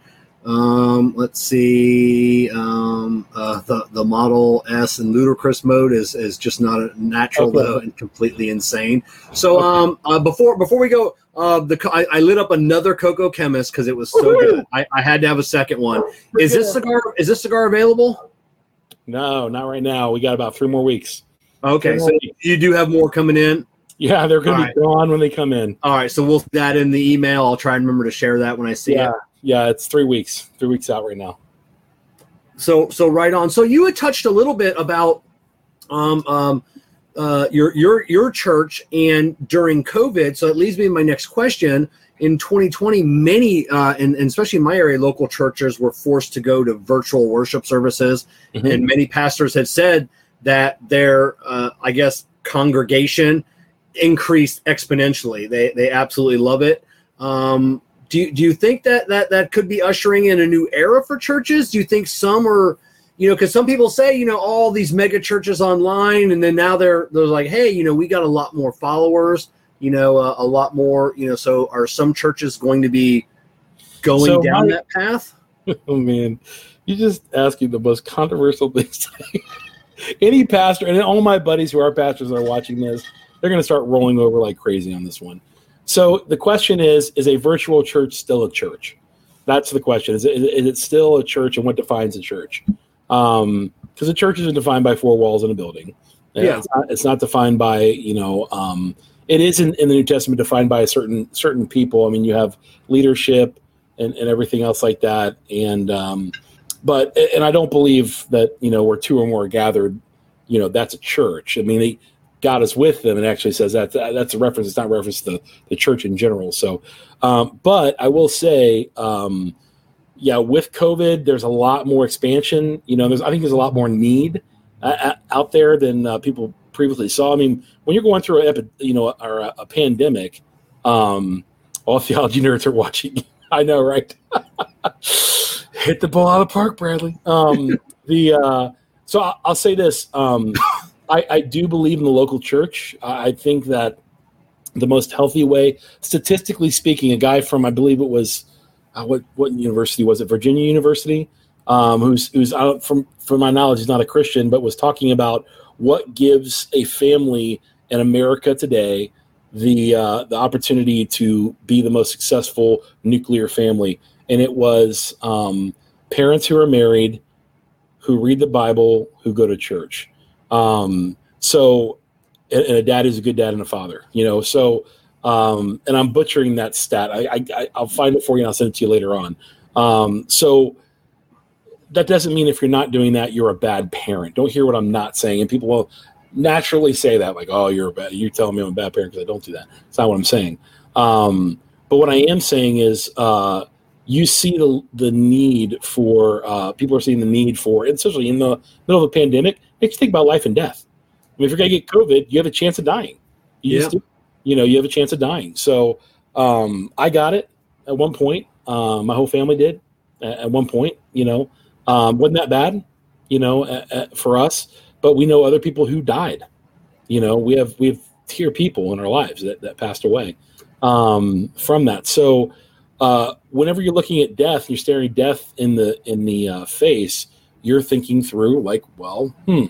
Um, let's see. Um, uh, the the Model S in ludicrous mode is is just not a natural Okay. though and completely insane. So Okay. um, uh, before before we go, uh, the I, I lit up another Coco Chemist because it was so Woohoo! good. I, I had to have a second one. Is this cigar is this cigar available? No, not right now. We got about three more weeks. Okay, so weeks. you do have more coming in. Yeah, they're going to be gone when they come in. All right, so we'll that in the email. I'll try and remember to share that when I see Yeah, it. Yeah, it's three weeks. Three weeks out right now. So so right on. So you had touched a little bit about um um uh your your your church and during COVID. So it leads me to my next question. In 2020, many uh and, and especially in my area, local churches were forced to go to virtual worship services. Mhm. and many pastors had said that their uh, i guess congregation increased exponentially they they absolutely love it um, do, you, do you think that, that that could be ushering in a new era for churches do you think some are you know because some people say you know all these mega churches online and then now they're they're like hey you know we got a lot more followers you know uh, a lot more you know so are some churches going to be going So down my- that path <laughs> Oh man, you just asking the most controversial <laughs> things. Any pastor and all my buddies who are pastors are watching this, they're going to start rolling over like crazy on this one. So the question is: Is a virtual church still a church? That's the question. Is it, is it still a church, and what defines a church? Because a church isn't defined by four walls in a building. Yeah. it's not, it's not defined by you know. Um, it isn't in the New Testament defined by a certain certain people. I mean, you have leadership and, and everything else like that. And um, but and I don't believe that you know where two or more are gathered, you know that's a church. I mean, they, God is with them, and actually says that that's a reference. It's not a reference to the, the church in general. So, um, but I will say, um, yeah, with COVID, there's a lot more expansion. You know, there's I think there's a lot more need uh, out there than uh, people previously saw. I mean, when you're going through a epi- you know or a, a pandemic, um, all theology <laughs> nerds are watching. I know, right? <laughs> Hit the ball out of the park, Bradley. Um, <laughs> the uh, so I, I'll say this: um, I, I do believe in the local church. I think that the most healthy way, statistically speaking, a guy from I believe it was uh, what what university was it? Virginia University, um, who's who's out from from my knowledge, is not a Christian, but was talking about what gives a family in America today the uh, the opportunity to be the most successful nuclear family, and it was um, parents who are married, who read the Bible, who go to church. Um, so, and, a dad is a good dad and a father, you know. So, um, and I'm butchering that stat. I, I, I'll find it for you and I'll send it to you later on. Um, so that doesn't mean if you're not doing that, you're a bad parent. Don't hear what I'm not saying. And people will naturally say that, like, "Oh, you're a bad. You're telling me I'm a bad parent because I don't do that." It's not what I'm saying. Um, but what I am saying is, uh, you see the the need for uh, people are seeing the need for, especially in the middle of a pandemic, makes you think about life and death. I mean, if you're gonna get COVID, you have a chance of dying. You just Yeah. You know, you have a chance of dying. So um, I got it at one point. Um, my whole family did at, at one point. You know, um, wasn't that bad? You know, uh, uh, for us. But we know other people who died. You know, we have we have dear people in our lives that, that passed away um, from that. So uh, whenever you're looking at death, you're staring death in the in the uh, face. You're thinking through like, well, hmm,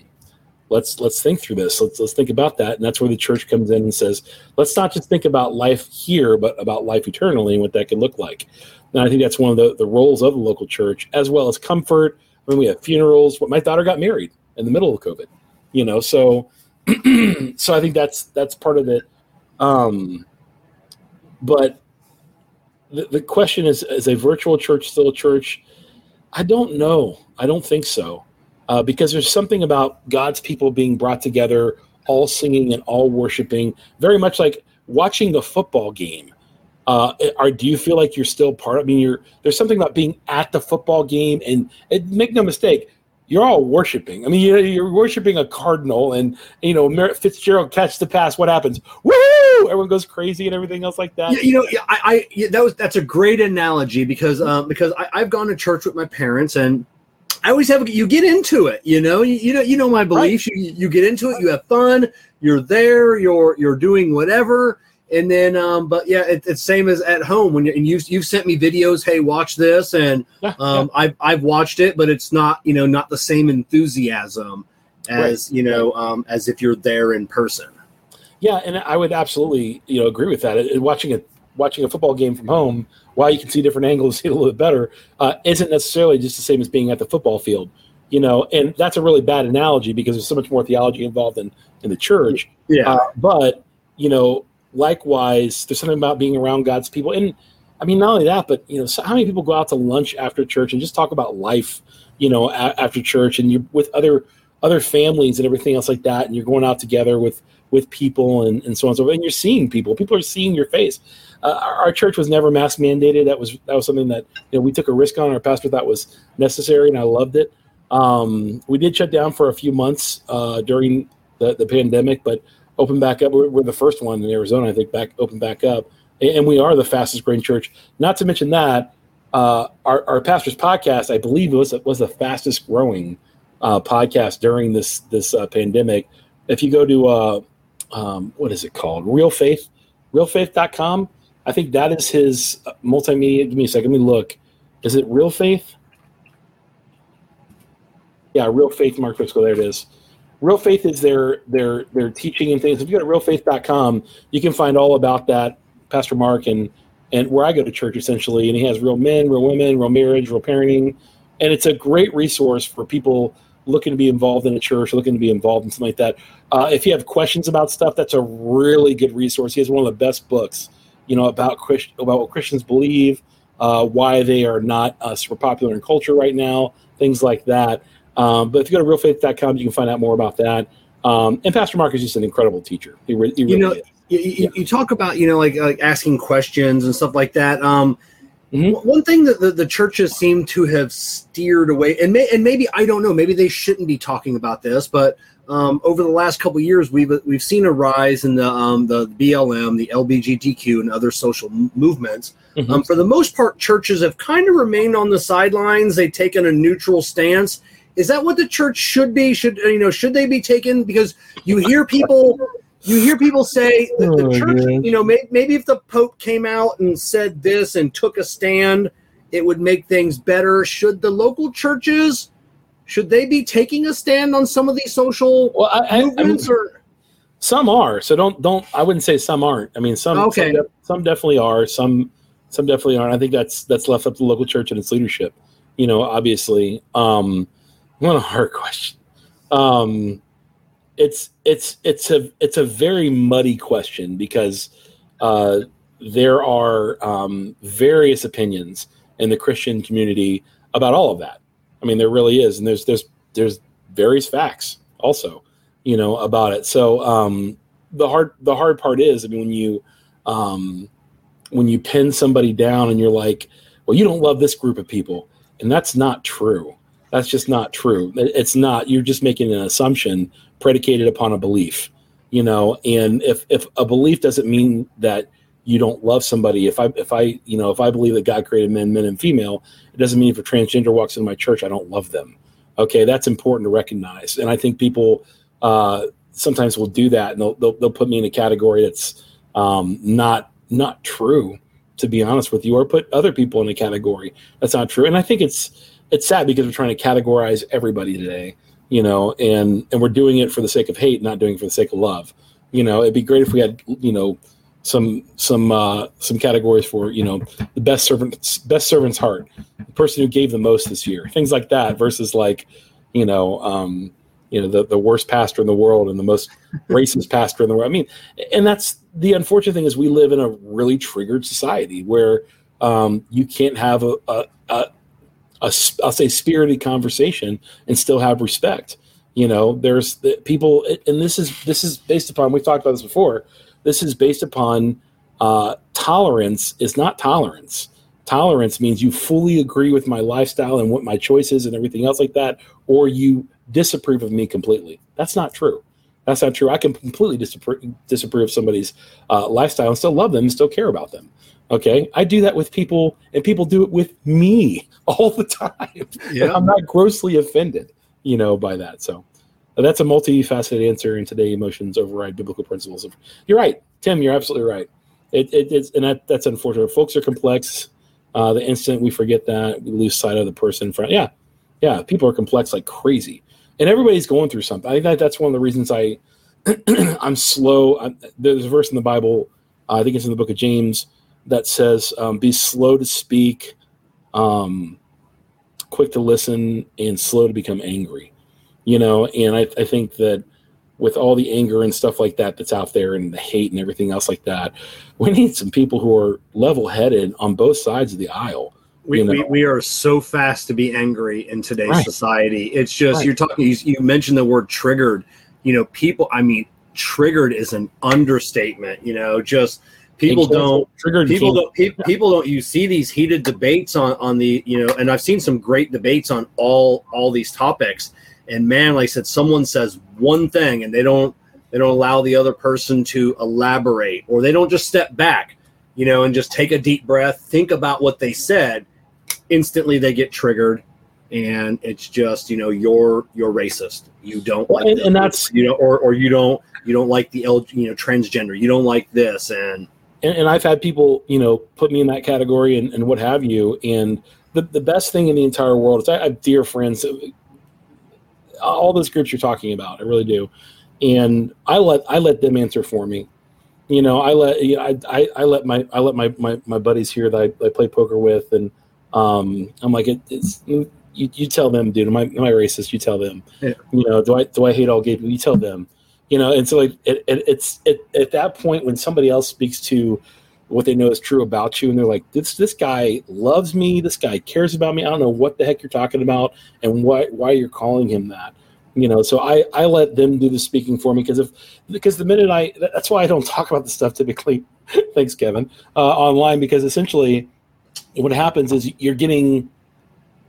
let's let's think through this. Let's let's think about that, and that's where the church comes in and says, let's not just think about life here, but about life eternally and what that could look like. And I think that's one of the, the roles of the local church, as well as comfort. When we have funerals, my daughter got married in the middle of COVID, you know, so <clears throat> so I think that's that's part of it. Um, but the, the question is: Is a virtual church still a church? I don't know. I don't think so, uh, because there's something about God's people being brought together, all singing and all worshiping, very much like watching the football game. Uh, are do you feel like you're still part? I mean, you're there's something about being at the football game, and, and make no mistake, you're all worshiping. I mean, you're, you're worshiping a cardinal, and you know Merritt Fitzgerald catches the pass. What happens? Woo! Everyone goes crazy and everything else like that. Yeah, you know, yeah, I, I yeah, that was that's a great analogy because um, because I, I've gone to church with my parents and I always have you get into it. You know, you, you know you know my beliefs. You you get into it. You have fun. You're there. You're you're doing whatever. And then, um, but yeah, it, it's same as at home when you and you you've sent me videos. Hey, watch this, and <laughs> um, I've I've watched it, but it's not you know not the same enthusiasm as you know um, as if you're there in person. Yeah, and I would absolutely, you know, agree with that. It- Watching a watching a football game from home, while you can see different angles, <laughs> see it a little bit better, uh, isn't necessarily just the same as being at the football field. You know, and that's a really bad analogy because there's so much more theology involved in in the church. Yeah, Uh, but you know, likewise, there's something about being around God's people, and I mean, not only that, but you know, so how many people go out to lunch after church and just talk about life, you know, a- after church, and you're with other other families and everything else like that, and you're going out together with with people and, and so on and so forth, and you're seeing people. People are seeing your face. Uh, our, our church was never mask mandated. That was that was something that you know we took a risk on. Our pastor thought was necessary, and I loved it. Um, we did shut down for a few months uh, during the, the pandemic, but opened back up. We're, we're the first one in Arizona, I think, back open back up, and, we are the fastest growing church. Not to mention that uh, our, our pastor's podcast, I believe, was was the fastest growing uh, podcast during this this uh, pandemic. If you go to uh, um, what is it called, Real Faith, realfaith.com, I think that is his multimedia. Give me a second. Let me look. Is it Real Faith? Yeah, Real Faith Mark Driscoll. There it is. Real Faith is their their their teaching and things. If you go to realfaith.com, you can find all about that. Pastor Mark and and where I go to church essentially, and he has real men, real women, real marriage, real parenting, and it's a great resource for people looking to be involved in a church, looking to be involved in something like that. Uh, if you have questions about stuff, that's a really good resource. He has one of the best books, you know, about Christ, about what Christians believe, uh, why they are not uh, super popular in culture right now, things like that. Um, but if you go to realfaith.com, you can find out more about that. Um, and Pastor Mark is just an incredible teacher. He, re- he really You know, you, you, you talk about you know like like asking questions and stuff like that. Um, Mhm. One thing that the, the churches seem to have steered away, and may, and maybe I don't know, maybe they shouldn't be talking about this, but um, over the last couple of years, we've we've seen a rise in the um, the BLM, the LBGTQ, and other social m- movements. Mhm. Um, for the most part, churches have kind of remained on the sidelines. They've taken a neutral stance. Is that what the church should be? Should you know? Should they be taken? Because you hear people, you hear people say that the Oh, church. God. You know, may, maybe if the Pope came out and said this and took a stand, it would make things better. Should the local churches? Should they be taking a stand on some of these social Well, I, I, I movements? or some are. So don't don't. I wouldn't say some aren't. I mean, some Okay. some, some definitely are. Some some definitely aren't. I think that's that's left up to the local church and its leadership. You know, obviously. Um, what a hard <laughs> question. Um, it's it's it's a it's a very muddy question because uh, there are um, various opinions in the Christian community about all of that. I mean, there really is, and there's there's there's various facts also, you know, about it. So um, the hard the hard part is, I mean, when you um, when you pin somebody down and you're like, well, you don't love this group of people, and that's not true. That's just not true. It's not. You're just making an assumption predicated upon a belief, you know. And if if a belief doesn't mean that you don't love somebody, if I if I you know if I believe that God created men, men and female, it doesn't mean if a transgender walks into my church, I don't love them. Okay, that's important to recognize. And I think people uh, sometimes will do that, and they'll, they'll they'll put me in a category that's um, not not true. To be honest with you, or put other people in a category that's not true. And I think it's it's sad because we're trying to categorize everybody today, you know, and and we're doing it for the sake of hate, not doing it for the sake of love. You know, it'd be great if we had, you know, some some uh, some categories for you know the best servant best servant's heart, the person who gave the most this year, things like that, versus like, you know, um, you know the the worst pastor in the world and the most <laughs> racist pastor in the world. I mean, and that's the unfortunate thing is we live in a really triggered society where um, you can't have a, a, a a I'll say spirited conversation and still have respect. You know, there's the people, and this is this is based upon we've talked about this before. This is based upon uh, tolerance is not tolerance. Tolerance means you fully agree with my lifestyle and what my choices and everything else like that, or you disapprove of me completely. That's not true. That's not true. I can completely disapprove, disapprove of somebody's uh, lifestyle and still love them and still care about them. Okay, I do that with people, and people do it with me <laughs> all the time. Yeah. I'm not grossly offended, you know, by that. So that's a multifaceted answer. And today, emotions override biblical principles. Of, you're right, Tim. You're absolutely right. It, it, it's and that, that's unfortunate. Folks are complex. Uh, the instant we forget that, we lose sight of the person in front. Yeah, yeah. People are complex like crazy, and everybody's going through something. I think that that's one of the reasons I <clears throat> I'm slow. I, there's a verse in the Bible. Uh, I think it's in the book of James that says, um, "Be slow to speak, um, quick to listen, and slow to become angry." You know, and I, I think that with all the anger and stuff like that that's out there, and the hate and everything else like that, <laughs> we need some people who are level-headed on both sides of the aisle. We, you know. we, we are so fast to be angry in today's Right. society. It's just Right. you're talking. You, you mentioned the word triggered. You know, people. I mean, triggered is an understatement. You know, just people don't. triggered. People don't. Pe- people don't. You see these heated debates on on the. You know, and I've seen some great debates on all all these topics. And man, like I said, someone says one thing and they don't they don't allow the other person to elaborate, or they don't just step back. You know, and just take a deep breath, think about what they said, instantly they get triggered and it's just you know you're you're racist you don't like and- and that's- you know or or you don't you don't like the L, you know transgender you don't like this and and, and I've had people, you know, put me in that category and, and what have you. And the, the best thing in the entire world is I have dear friends, all those groups you're talking about, I really do. And I let I let them answer for me. You know, I let you know, I, I, I let my I let my, my, my buddies here that I, I play poker with, and um, I'm like, it, it's you, you tell them, dude. Am I am I racist? You tell them. Yeah. You know, do I do I hate all gay people? You tell them you know and so like it, it, it's it, at that point when somebody else speaks to what they know is true about you and they're like this this guy loves me this guy cares about me i don't know what the heck you're talking about and why why you're calling him that you know? So i i let them do the speaking for me because if because the minute i that's why i don't talk about this stuff typically. <laughs> Thanks kevin. Uh, online because essentially what happens is you're getting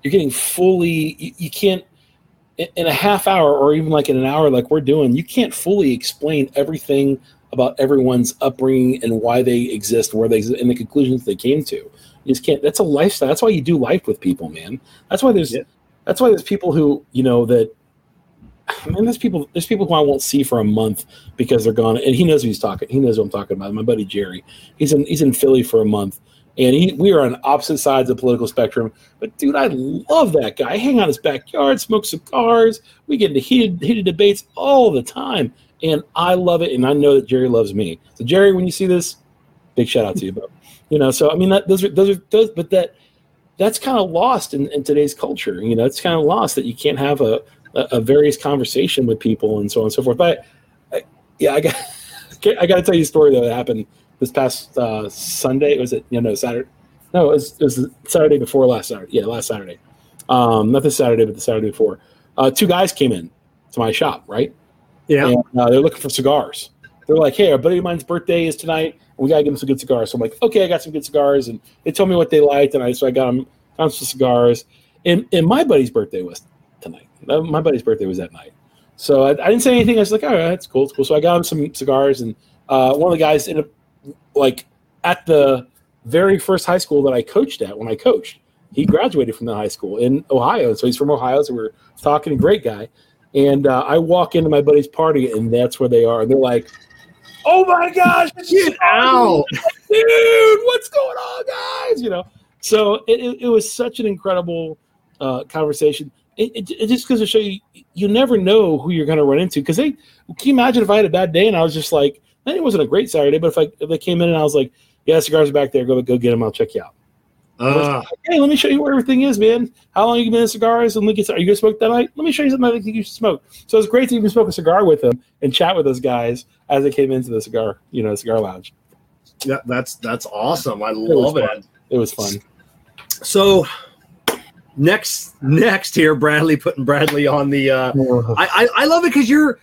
you're getting fully you, you can't in- a half hour or even like in an hour like we're doing you can't fully explain everything about everyone's upbringing and why they exist where they exist and the conclusions they came to. You just can't that's a lifestyle that's why you do life with people man. That's why there's Yeah. that's why there's people who you know that man there's people there's people who i won't see for a month because they're gone and he knows who he's talking he knows what i'm talking about my buddy jerry. He's in he's in philly for a month and he, we are on opposite sides of the political spectrum. But dude, I love that guy. I hang out his backyard, smoke cigars. We get into heated heated debates all the time, and I love it. And I know that Jerry loves me. So Jerry, when you see this, big shout out to you, bro. You know, so I mean, that those are those are those, but that that's kind of lost in, in today's culture. You know, it's kind of lost that you can't have a, a, a various conversation with people and so on and so forth. But I, yeah, I got <laughs> I got to tell you a story that happened this past uh, Sunday. Was it you know Saturday? No, it was, it was Saturday before last Saturday. Yeah, last Saturday. Um, not this Saturday, but the Saturday before. Uh, two guys came in to my shop, right? yeah And uh, they're looking for cigars. They're like, "Hey, a buddy of mine's birthday is tonight, and we gotta give him some good cigars." So I'm like, "Okay, I got some good cigars," and they told me what they liked, and I so I got them, got some cigars. And and my buddy's birthday was tonight. My buddy's birthday was that night. So I, I didn't say anything. I was like, "All right, that's cool, it's cool." So I got him some cigars, and uh, one of the guys ended up like at the very first high school that I coached at when I coached. He graduated from the high school in Ohio, so he's from Ohio. So we're talking, great guy. And uh, I walk into my buddy's party, and that's where they are. And they're like, "Oh my gosh, get out dude, what's going on, guys?" You know. So it, it, it was such an incredible uh, conversation. It, it, it just goes to show you, you never know who you're going to run into. Because they, can you imagine if I had a bad day and I was just like, and it wasn't a great Saturday, but if I if they came in and I was like, "Yeah, cigars are back there. Go go get them. I'll check you out." uh, Hey, let me show you where everything is, man. How long you been in cigars? And look at, are you gonna smoke that night? Let me show you something I think you should smoke. So it's great to even smoke a cigar with them and chat with those guys as they came into the cigar, you know, cigar lounge. Yeah, that's that's awesome i was love fun. it It was fun. so next next here bradley putting bradley on the uh <laughs> I, I, I love it because you're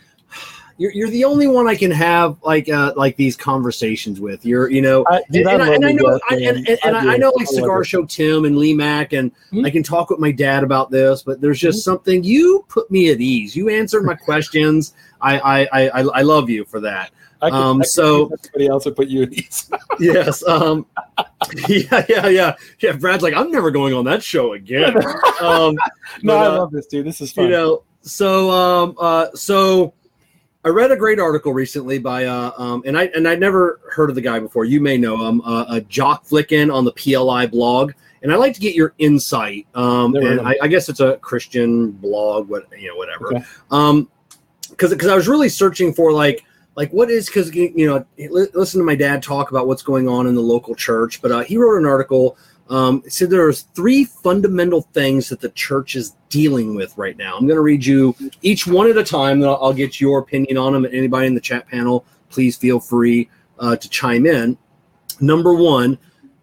you're, you're the only one I can have like uh, like these conversations with. You're you know, I, and, I and, I, and I know I, and, and, and I. I know like Cigar. Show Tim and Lee Mack, and Mhm. I can talk with my dad about this. But there's just something you put me at ease. You answered my questions. I I I, I love you for that. I could, um, I so- somebody else would put you at ease. <laughs> yes. Um. <laughs> Yeah. Yeah. Yeah. Yeah. Brad's like, I'm never going on that show again. <laughs> Um. no, but, I uh, love this dude. This is fun. you know so um uh so i read a great article recently by uh um and i and i'd never heard of the guy before. You may know him uh, uh jock flicken on the pli blog. And i'd like to get your insight um and I, I guess it's a christian blog what you know whatever. Okay. um because because i was really searching for like like what is because you know listen to my dad talk about what's going on in the local church but uh, he wrote an article um, it said there's three fundamental things that the church is dealing with right now. I'm going to read you each one at a time. Then I'll, I'll get your opinion on them. And anybody in the chat panel, please feel free uh, to chime in. Number one,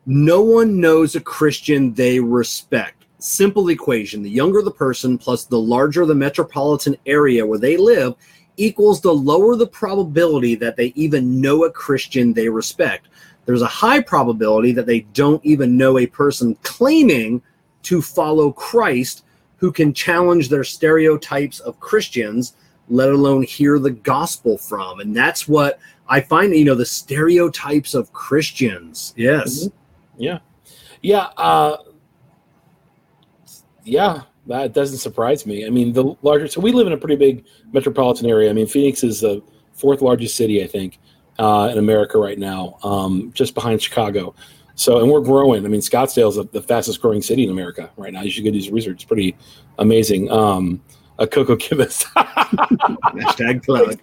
no one knows a Christian they respect. Simple equation: the younger the person plus the larger the metropolitan area where they live equals the lower the probability that they even know a Christian they respect there's a high probability that they don't even know a person claiming to follow Christ who can challenge their stereotypes of Christians, let alone hear the gospel from. And that's what I find, you know, the stereotypes of Christians. Yes. Yeah, Yeah. uh, yeah, that doesn't surprise me. I mean, the larger. So we live in a pretty big metropolitan area. I mean, Phoenix is the fourth largest city, I think, uh, in America right now, um, just behind Chicago. So, and we're growing. I mean, Scottsdale is the, fastest growing city in America right now. You should go do some research. It's pretty amazing. Um, a Coco Kibis. <laughs> <laughs> Hashtag plug.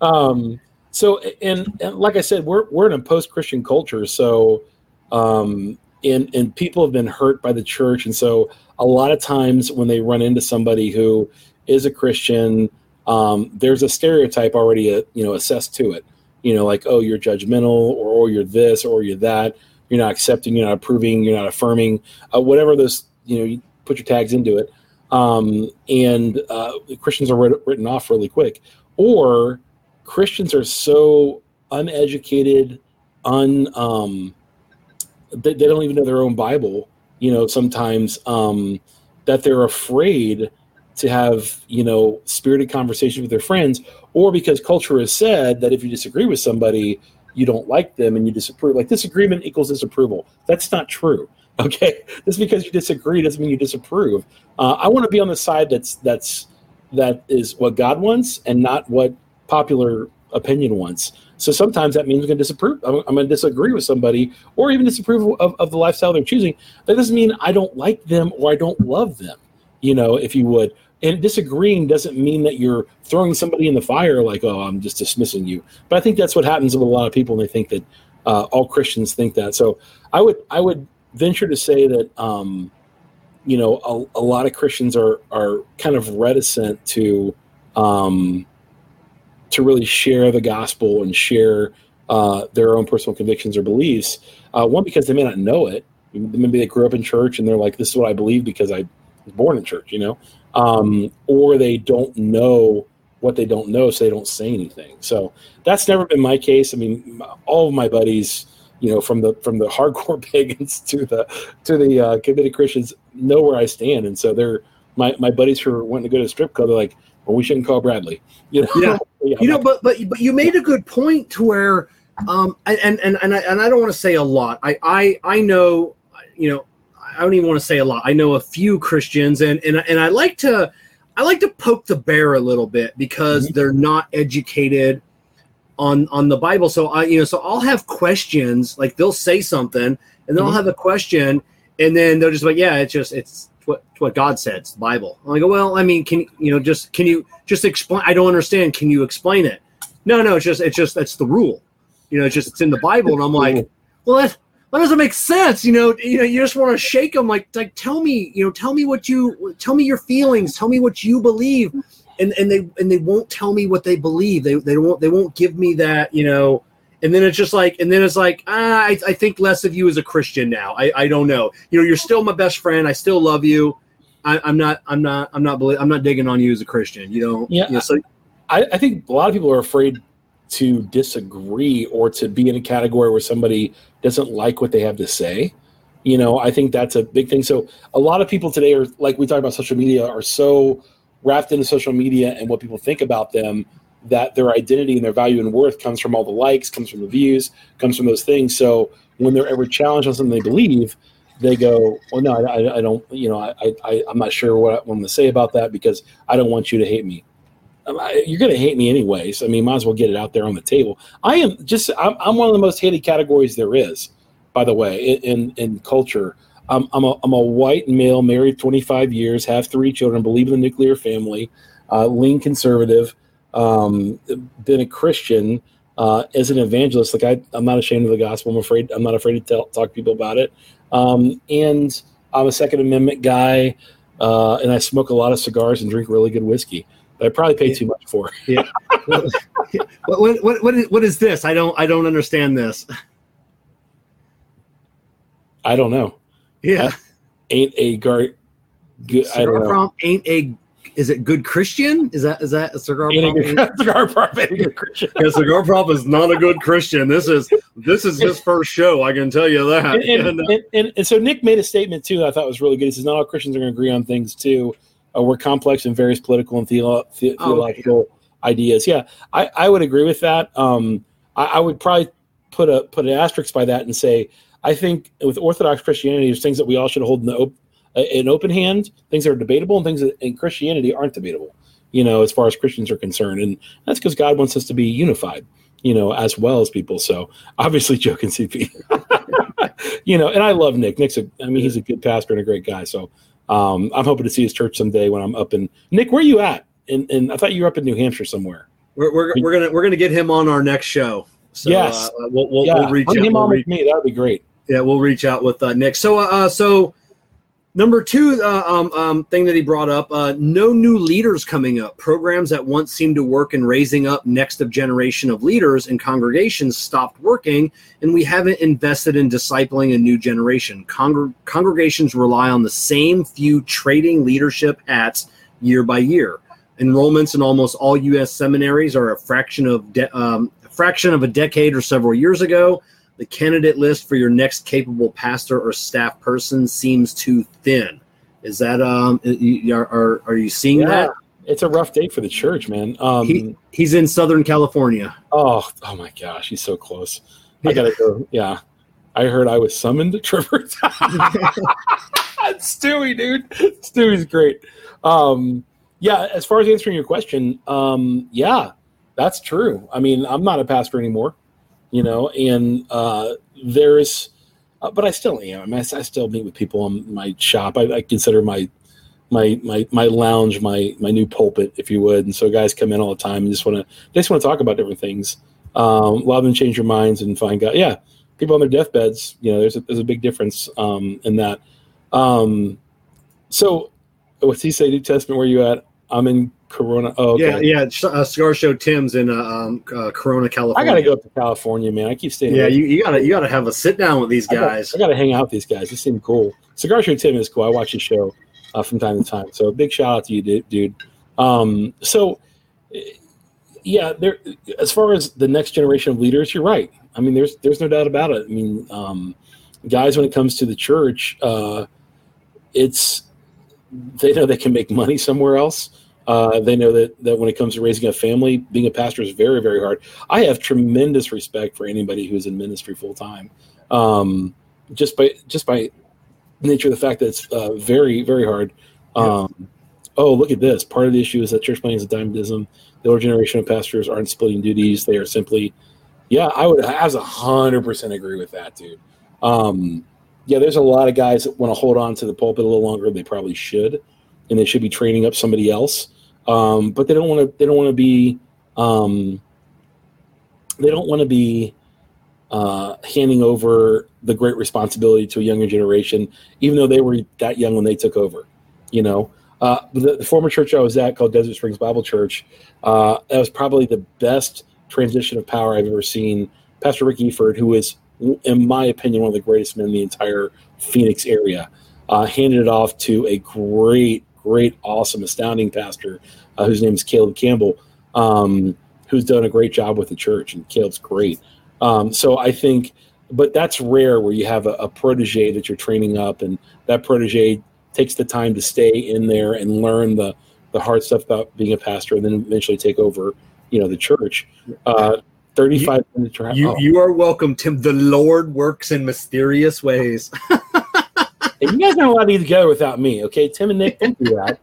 um, so and, and like I said, we're we're in a post Christian culture, so um, and and people have been hurt by the church, and so a lot of times when they run into somebody who is a Christian, um, there's a stereotype already, uh, you know, assessed to it. You know, like oh, you're judgmental, or oh, you're this, or you're that. You're not accepting, you're not approving, you're not affirming, uh, whatever those you know, you put your tags into it. Um, and uh, Christians are writ- written off really quick, or Christians are so uneducated, un um, they, they don't even know their own Bible. You know, sometimes um, that they're afraid to have you know spirited conversations with their friends, or because culture has said that if you disagree with somebody, you don't like them and you disapprove. Like disagreement equals disapproval. That's not true. <laughs> Okay, just because you disagree doesn't mean you disapprove. Uh, I want to be on the side that's that's that is what God wants and not what popular opinion wants. So sometimes that means I'm going to disapprove. I'm, I'm going to disagree with somebody, or even disapprove of, of the lifestyle they're choosing. That doesn't mean I don't like them or I don't love them. You know, if you would. And disagreeing doesn't mean that you're throwing somebody in the fire, like, oh, I'm just dismissing you. But I think that's what happens with a lot of people, and they think that uh, all Christians think that. So I would, I would venture to say that, um, you know, a, a lot of Christians are are kind of reticent to um, to really share the gospel and share uh, their own personal convictions or beliefs. Uh, one, because they may not know it. Maybe they grew up in church and they're like, "This is what I believe because I was born in church," you know, um, or they don't know what they don't know, so they don't say anything. So that's never been my case. I mean, all of my buddies, you know, from the from the hardcore <laughs> pagans to the to the uh, committed Christians, know where I stand, and so they're my my buddies who are wanting to go to strip club. They're like, "Well, we shouldn't call Bradley," <laughs> you know. Yeah. <laughs> Yeah, you know but but but you made a good point to where um and and and I, and I don't want to say a lot i i i know you know i don't even want to say a lot i know a few christians and and, and i like to i like to poke the bear a little bit because they're not educated on on the bible so i you know so i'll have questions like they'll say something and then i'll Mhm. have a question and then they're just like yeah it's just it's what what God said. It's the Bible. I'm like, well, I mean, can you know just can you just explain? I don't understand. Can you explain it? No, no, it's just it's just that's the rule. You know, it's just it's in the Bible, and I'm like, well, that that doesn't make sense. You know, you know, you just want to shake them. Like, like tell me, you know, tell me what you tell me your feelings. Tell me what you believe, and and they and they won't tell me what they believe. They they won't they won't give me that. You know. And then it's just like, and then it's like, ah, I, I think less of you as a Christian now. I, I don't know. You know, you're still my best friend. I still love you. I, I'm not, I'm not, I'm not, I'm not digging on you as a Christian. You know, Yeah. You know, so I, I think a lot of people are afraid to disagree or to be in a category where somebody doesn't like what they have to say. You know, I think that's a big thing. So a lot of people today are like we talk about social media are so wrapped into social media and what people think about them that their identity and their value and worth comes from all the likes, comes from the views, comes from those things. So when they're ever challenged on something they believe, they go, "Well, no, I, I don't. You know, I, I, I'm not sure what I'm going to say about that because I don't want you to hate me. You're going to hate me anyways. I mean, might as well get it out there on the table. I am just. I'm, I'm one of the most hated categories there is, by the way, in in, in culture. I'm, I'm a I'm a white male, married 25 years, have three children, believe in the nuclear family, uh, lean conservative, um, been a Christian. Uh, as an evangelist, like I, I'm not ashamed of the gospel. I'm afraid. I'm not afraid to tell, talk to people about it. Um, and I'm a Second Amendment guy, uh, and I smoke a lot of cigars and drink really good whiskey. That I probably pay too much for. <laughs> what, what, what, what, is, what is this? I don't I don't understand this. I don't know. Yeah, Ain't a gar. Good, I don't know. Ain't a. Is it good Christian? Is that is that a cigar Ain't prompt? a good <laughs> cigar prop. Ain't a good Christian. Yeah, cigar prop is not a good Christian. This is this is his first show. I can tell you that. and, and, <laughs> and, and, and so Nick made a statement too that I thought was really good. He says not all Christians are going to agree on things too. Uh, we're complex in various political and theo- the- Oh, theological ideas. Yeah, I, I would agree with that. Um, I, I would probably put a put an asterisk by that and say I think with Orthodox Christianity, there's things that we all should hold in the op- an open hand, things that are debatable, and things that in Christianity aren't debatable. You know, as far as Christians are concerned, and that's because God wants us to be unified. You know, as well as people. So obviously, <laughs> joking CP. <laughs> you know, and I love Nick. Nick's a, I mean, he's a good pastor and a great guy. So um, I'm hoping to see his church someday when I'm up in Nick. Where are you at? And, and I thought you were up in New Hampshire somewhere. we're, we're, we're gonna we're gonna get him on our next show. So, Yes. uh, we'll, we'll, yeah, we'll reach bring out. him We'll on reach- with me. That would be great. yeah, we'll reach out with uh, Nick. So, uh, uh, so number two uh, um, um, thing that he brought up: uh, no new leaders coming up. Programs that once seemed to work in raising up next of generation of leaders and congregations stopped working, and we haven't invested in discipling a new generation. Congr- congregations rely on the same few trading leadership hats year by year. Enrollments in almost all U.S. seminaries are a fraction of de- um, a fraction of a decade or several years ago the candidate list for your next capable pastor or staff person seems too thin. Is that um are are, are you seeing Yeah, that? it's a rough day for the church, man. Um, He- He's in Southern California. oh, oh my gosh, he's so close. I gotta go. Yeah, I heard I was summoned to <laughs> Trevor. <laughs> Stewie, dude, Stewie's great. Um, yeah, as far as answering your question, um, yeah, that's true. I mean, I'm not a pastor anymore, you know, and uh, there's, uh, but I still am. I, I, still meet with people in my shop. I, I consider my my my my lounge my my new pulpit, if you would. And so guys come in all the time and just want to just want to talk about different things. Um, a lot of them change their minds and find God. Yeah, people on their deathbeds. You know, there's a, there's a big difference um, in that. Um, so, what's he say? New Testament, where you at? I'm in Corona. Oh, okay. Yeah, yeah. Uh, Cigar Show Tim's in uh, um, uh, Corona, California. I gotta go up to California, man. I keep staying. Yeah, you, you gotta you gotta have a sit down with these I gotta- guys. I gotta hang out with these guys. They seem cool. Cigar Show Tim is cool. I watch his show uh, from time to time. So big shout out to you, dude. Um, so yeah, there. As far as the next generation of leaders, you're right. I mean, there's there's no doubt about it. I mean, um, guys, when it comes to the church, uh, it's they know they can make money somewhere else. Uh, they know that, that when it comes to raising a family, being a pastor is very, very hard. I have tremendous respect for anybody who's in ministry full time, um, just by just by nature of the fact that it's uh, very, very hard. Um, oh, look at this! Part of the issue is that church planning is a dynamism. The older generation of pastors aren't splitting duties; they are simply, yeah, I would as a hundred percent agree with that, dude. Um, yeah, there's a lot of guys that want to hold on to the pulpit a little longer than they probably should, and they should be training up somebody else. Um, but they don't want to. They don't want to be. Um, they don't want to be uh, handing over the great responsibility to a younger generation, even though they were that young when they took over. You know, uh, the, the former church I was at, called Desert Springs Bible Church, uh, that was probably the best transition of power I've ever seen. Pastor Rick Eford, who is, in my opinion, one of the greatest men in the entire Phoenix area, uh, handed it off to a great, great, awesome, astounding pastor uh, whose name is Caleb Campbell. um, who's done a great job with the church, and Caleb's great. Um, so I think, but that's rare where you have a, a protege that you're training up, and that protege takes the time to stay in there and learn the the hard stuff about being a pastor, and then eventually take over, you know, the church. Uh, Thirty-five minute drive. You oh. you are welcome, Tim. The Lord works in mysterious ways. <laughs> Hey, you guys aren't allowed to be together without me, okay? Tim and Nick, don't do that.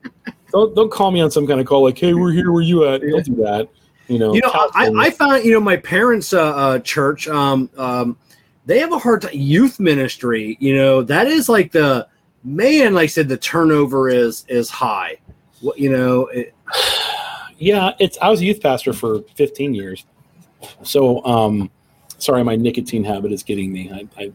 don't don't call me on some kind of call like, "Hey, we're here. Where you at?" Don't do that. You know. you know, I, I found you know my parents' uh, uh, church. Um, um, they have a hard time. Youth ministry. You know, that is like the man. Like I said, the turnover is is high. What you know, it, <sighs> yeah, it's. I was a youth pastor for 15 years, so um, sorry, my nicotine habit is getting me. I, I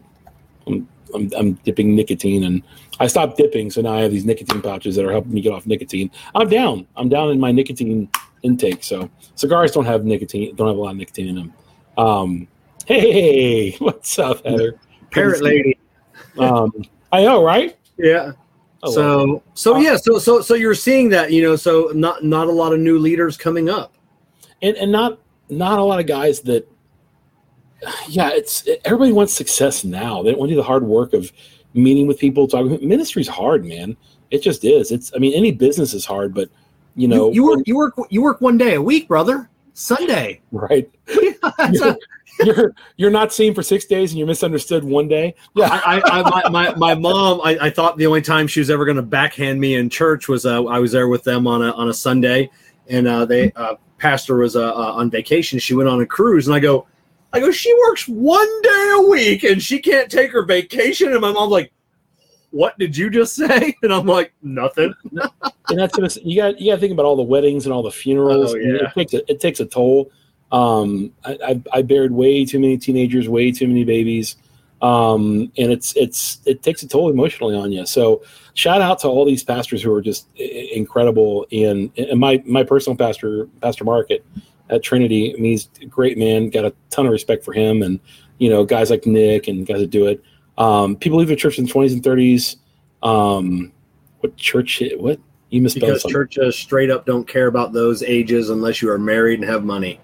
I'm, I'm I'm dipping nicotine, and I stopped dipping, so now I have these nicotine pouches that are helping me get off nicotine. I'm down. I'm down in my nicotine intake. So cigars don't have nicotine. Don't have a lot of nicotine in them. Um, hey, <laughs> what's up, Heather? parrot lady. Um, I know, right? Yeah. Oh. So so Uh, yeah. So so so you're seeing that. You know. So not not a lot of new leaders coming up. and and not not a lot of guys that yeah it's everybody wants success now. They don't want to do the hard work of meeting with people talking ministry's hard man. It just is. It's i mean any business is hard but you know you, you work you work you work one day a week, brother. Sunday. <laughs> right. <laughs> A- you're you're not seen for six days and you're misunderstood one day? Yeah. I, I, I my, my, my mom, I, I thought the only time she was ever going to backhand me in church was uh, I was there with them on a on a Sunday, and uh, they uh, pastor was uh, uh, on vacation. She went on a cruise, and I go, I go, she works one day a week, and she can't take her vacation. And my mom's like, "What did you just say?" <laughs> And I'm like, "Nothing." <laughs> and that's gonna you got you got to think about all the weddings and all the funerals. Oh, yeah. it takes a, it takes a toll. Um, I, I I buried way too many teenagers, way too many babies, um, and it's it's it takes a toll emotionally on you. So shout out to all these pastors who are just incredible. And, and my my personal pastor, Pastor Mark at, at Trinity, I mean, he's a great man. Got a ton of respect for him, and you know guys like Nick and guys that do it. Um, people leave the church in the twenties and thirties. Um, what church? What you misspelled Because something. churches straight up don't care about those ages unless you are married and have money.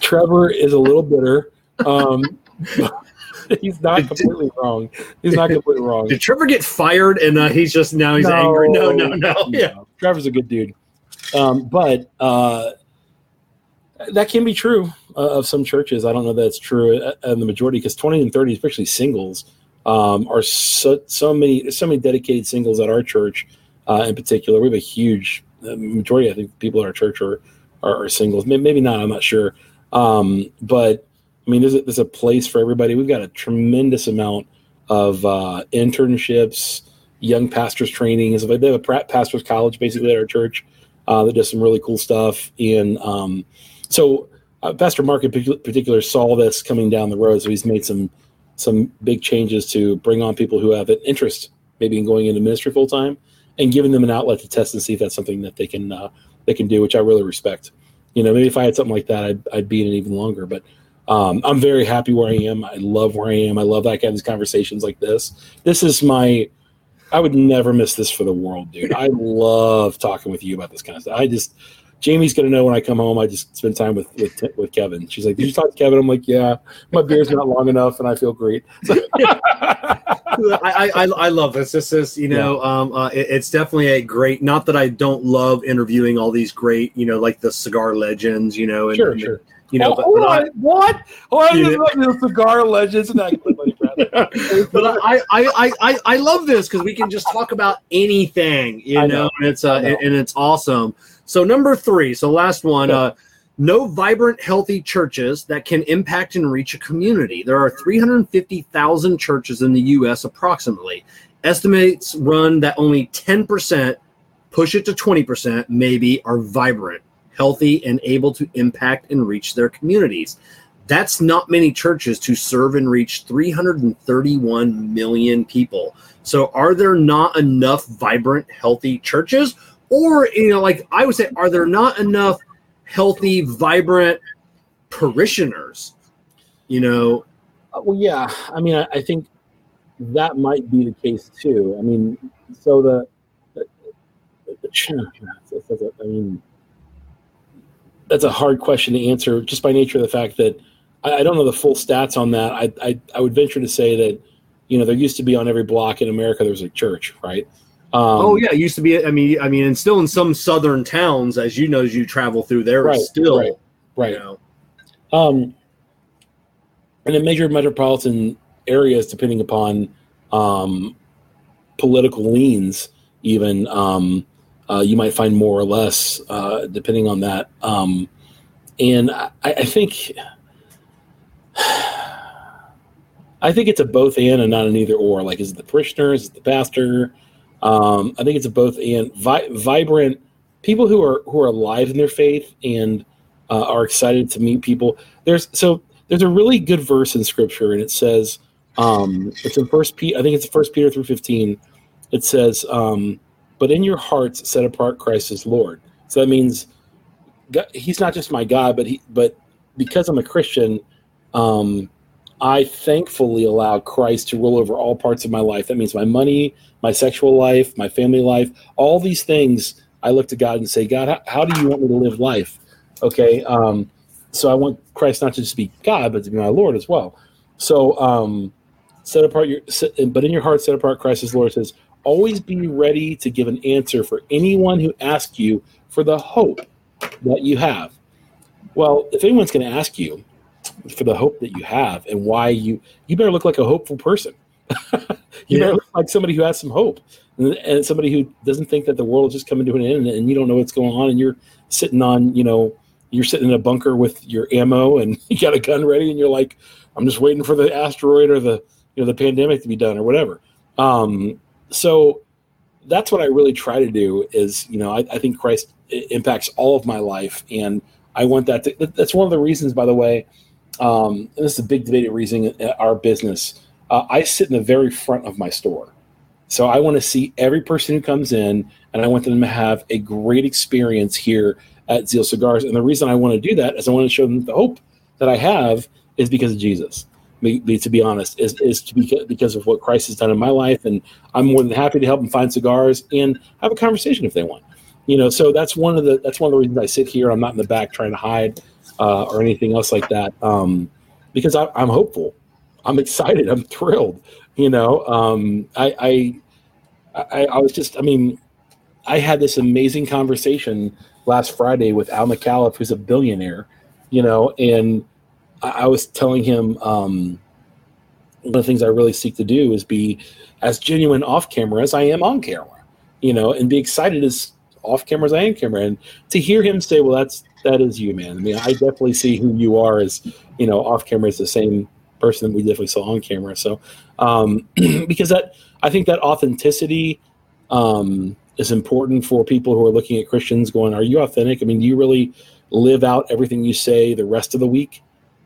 Trevor is a little bitter. Um, <laughs> he's not completely wrong. He's not completely wrong. Did Trevor get fired and uh, he's just now he's angry? No, no, no. <laughs> Yeah. Trevor's a good dude. Um, but uh, that can be true uh, of some churches. I don't know that it's true uh, in the majority because 20 and 30, especially singles, um, are so, so many so many dedicated singles at our church uh, in particular. We have a huge uh, majority, I think, people at our church are, are, are singles. Maybe not, I'm not sure. Um, but I mean, there's a, there's a place for everybody. We've got a tremendous amount of uh, internships, young pastors training. They have a pastors college basically at our church uh, that does some really cool stuff. And um, so uh, Pastor Mark in particular saw this coming down the road, so he's made some some big changes to bring on people who have an interest, maybe in going into ministry full time, and giving them an outlet to test and see if that's something that they can uh, they can do, which I really respect. You know, maybe if I had something like that, I'd, I'd be in it even longer. But um, I'm very happy where I am. I love where I am. I love that I can have these conversations like this. This is my. I would never miss this for the world, dude. I love talking with you about this kind of stuff. I just Jamie's gonna know when I come home. I just spend time with with, with Kevin. She's like, "Did you talk to Kevin?" I'm like, "Yeah, my beer's not long enough, and I feel great." <laughs> <laughs> I, I I love this. This is you know um uh, it- it's definitely a great. Not that I don't love interviewing all these great you know like the cigar legends you know and, sure, and, sure. you know oh, but, hold but I- what? Hold on, Yeah. this the cigar legends and that. <laughs> <laughs> but I, I, I, I, love this because we can just talk about anything, you know, know. and it's uh, and, and it's awesome. So number three, so last one, Yeah. uh, no vibrant, healthy churches that can impact and reach a community. There are 350,000 churches in the U.S. approximately. Estimates run that only 10%, push it to 20%, maybe, are vibrant, healthy, and able to impact and reach their communities. That's not many churches to serve and reach 331 million people. So, are there not enough vibrant, healthy churches? Or, you know, like I would say, are there not enough healthy, vibrant parishioners? You know, Uh, Well, yeah. I mean, I, I think that might be the case too. I mean, so the, the, the I mean, that's a hard question to answer just by nature of the fact that I, I don't know the full stats on that. I, I I would venture to say that you know there used to be on every block in America there was a church, right? Um, oh yeah, it used to be. I mean, I mean, and still in some southern towns, as you know, as you travel through, there Right, still, right, right. You know, Um, and in major metropolitan areas, depending upon um, political leans, even um, uh, you might find more or less, uh, depending on that. Um, and I, I think, I think it's a both and and not an either or. Like, is it the parishioners? Is it the pastor? Um, I think it's a both and. Vi- vibrant people who are who are alive in their faith and uh, are excited to meet people. There's so there's a really good verse in scripture, and it says um, it's in First Peter. I think it's First Peter three fifteen. It says, um, "But in your hearts set apart Christ as Lord." So that means God, He's not just my God, but he but because I'm a Christian, um, I thankfully allow Christ to rule over all parts of my life. That means my money, my sexual life, my family life, all these things. I look to God and say, God, how, how do you want me to live life? Okay. Um, so I want Christ not to just be God, but to be my Lord as well. So um, set apart your, but in your heart, set apart Christ as Lord. Says, always be ready to give an answer for anyone who asks you for the hope that you have. Well, if anyone's going to ask you for the hope that you have and why you, you better look like a hopeful person. <laughs> you Yeah. better look like somebody who has some hope and, and somebody who doesn't think that the world is just coming to an end and you don't know what's going on and you're sitting on, you know, you're sitting in a bunker with your ammo and <laughs> you got a gun ready and you're like, I'm just waiting for the asteroid or the, you know, the pandemic to be done or whatever. Um, so that's what I really try to do is, you know, I, I think Christ impacts all of my life. And I want that to, that- that's one of the reasons, by the way, um, this is a big debated reason in our business. Uh, I sit in the very front of my store. So I want to see every person who comes in and I want them to have a great experience here at Zeal Cigars. And the reason I want to do that is I want to show them the hope that I have is because of Jesus. To be honest, is, is to be, because of what Christ has done in my life. And I'm more than happy to help them find cigars and have a conversation if they want. You know, so that's one of the that's one of the reasons I sit here. I'm not in the back trying to hide uh, or anything else like that. Um, because I, I'm hopeful. I'm excited. I'm thrilled. You know, um, I, I, I, I was just, I mean, I had this amazing conversation last Friday with Al McAuliffe, who's a billionaire, you know, and I, I was telling him um, one of the things I really seek to do is be as genuine off camera as I am on camera, you know, and be excited as off camera as I am camera. And to hear him say, well, that's, that is you, man. I mean, I definitely see who you are as, you know, off camera is the same person that we definitely saw on camera. So, um, <clears throat> because that, I think that authenticity, um, is important for people who are looking at Christians going, are you authentic? I mean, do you really live out everything you say the rest of the week?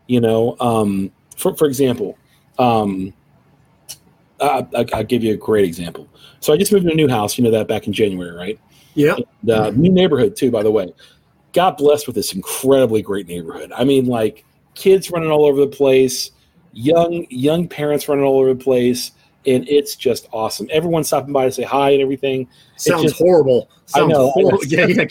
You know, um, for, for example, um, I, I, I'll give you a great example. So I just moved to a new house, you know that back in January, right? yeah, The new neighborhood too, by the way. Got blessed with this incredibly great neighborhood. I mean, like kids running all over the place, young young parents running all over the place, and it's just awesome. Everyone stopping by to say hi and everything. sounds just- horrible. Sounds I know. <laughs> horrible. Yeah, yeah,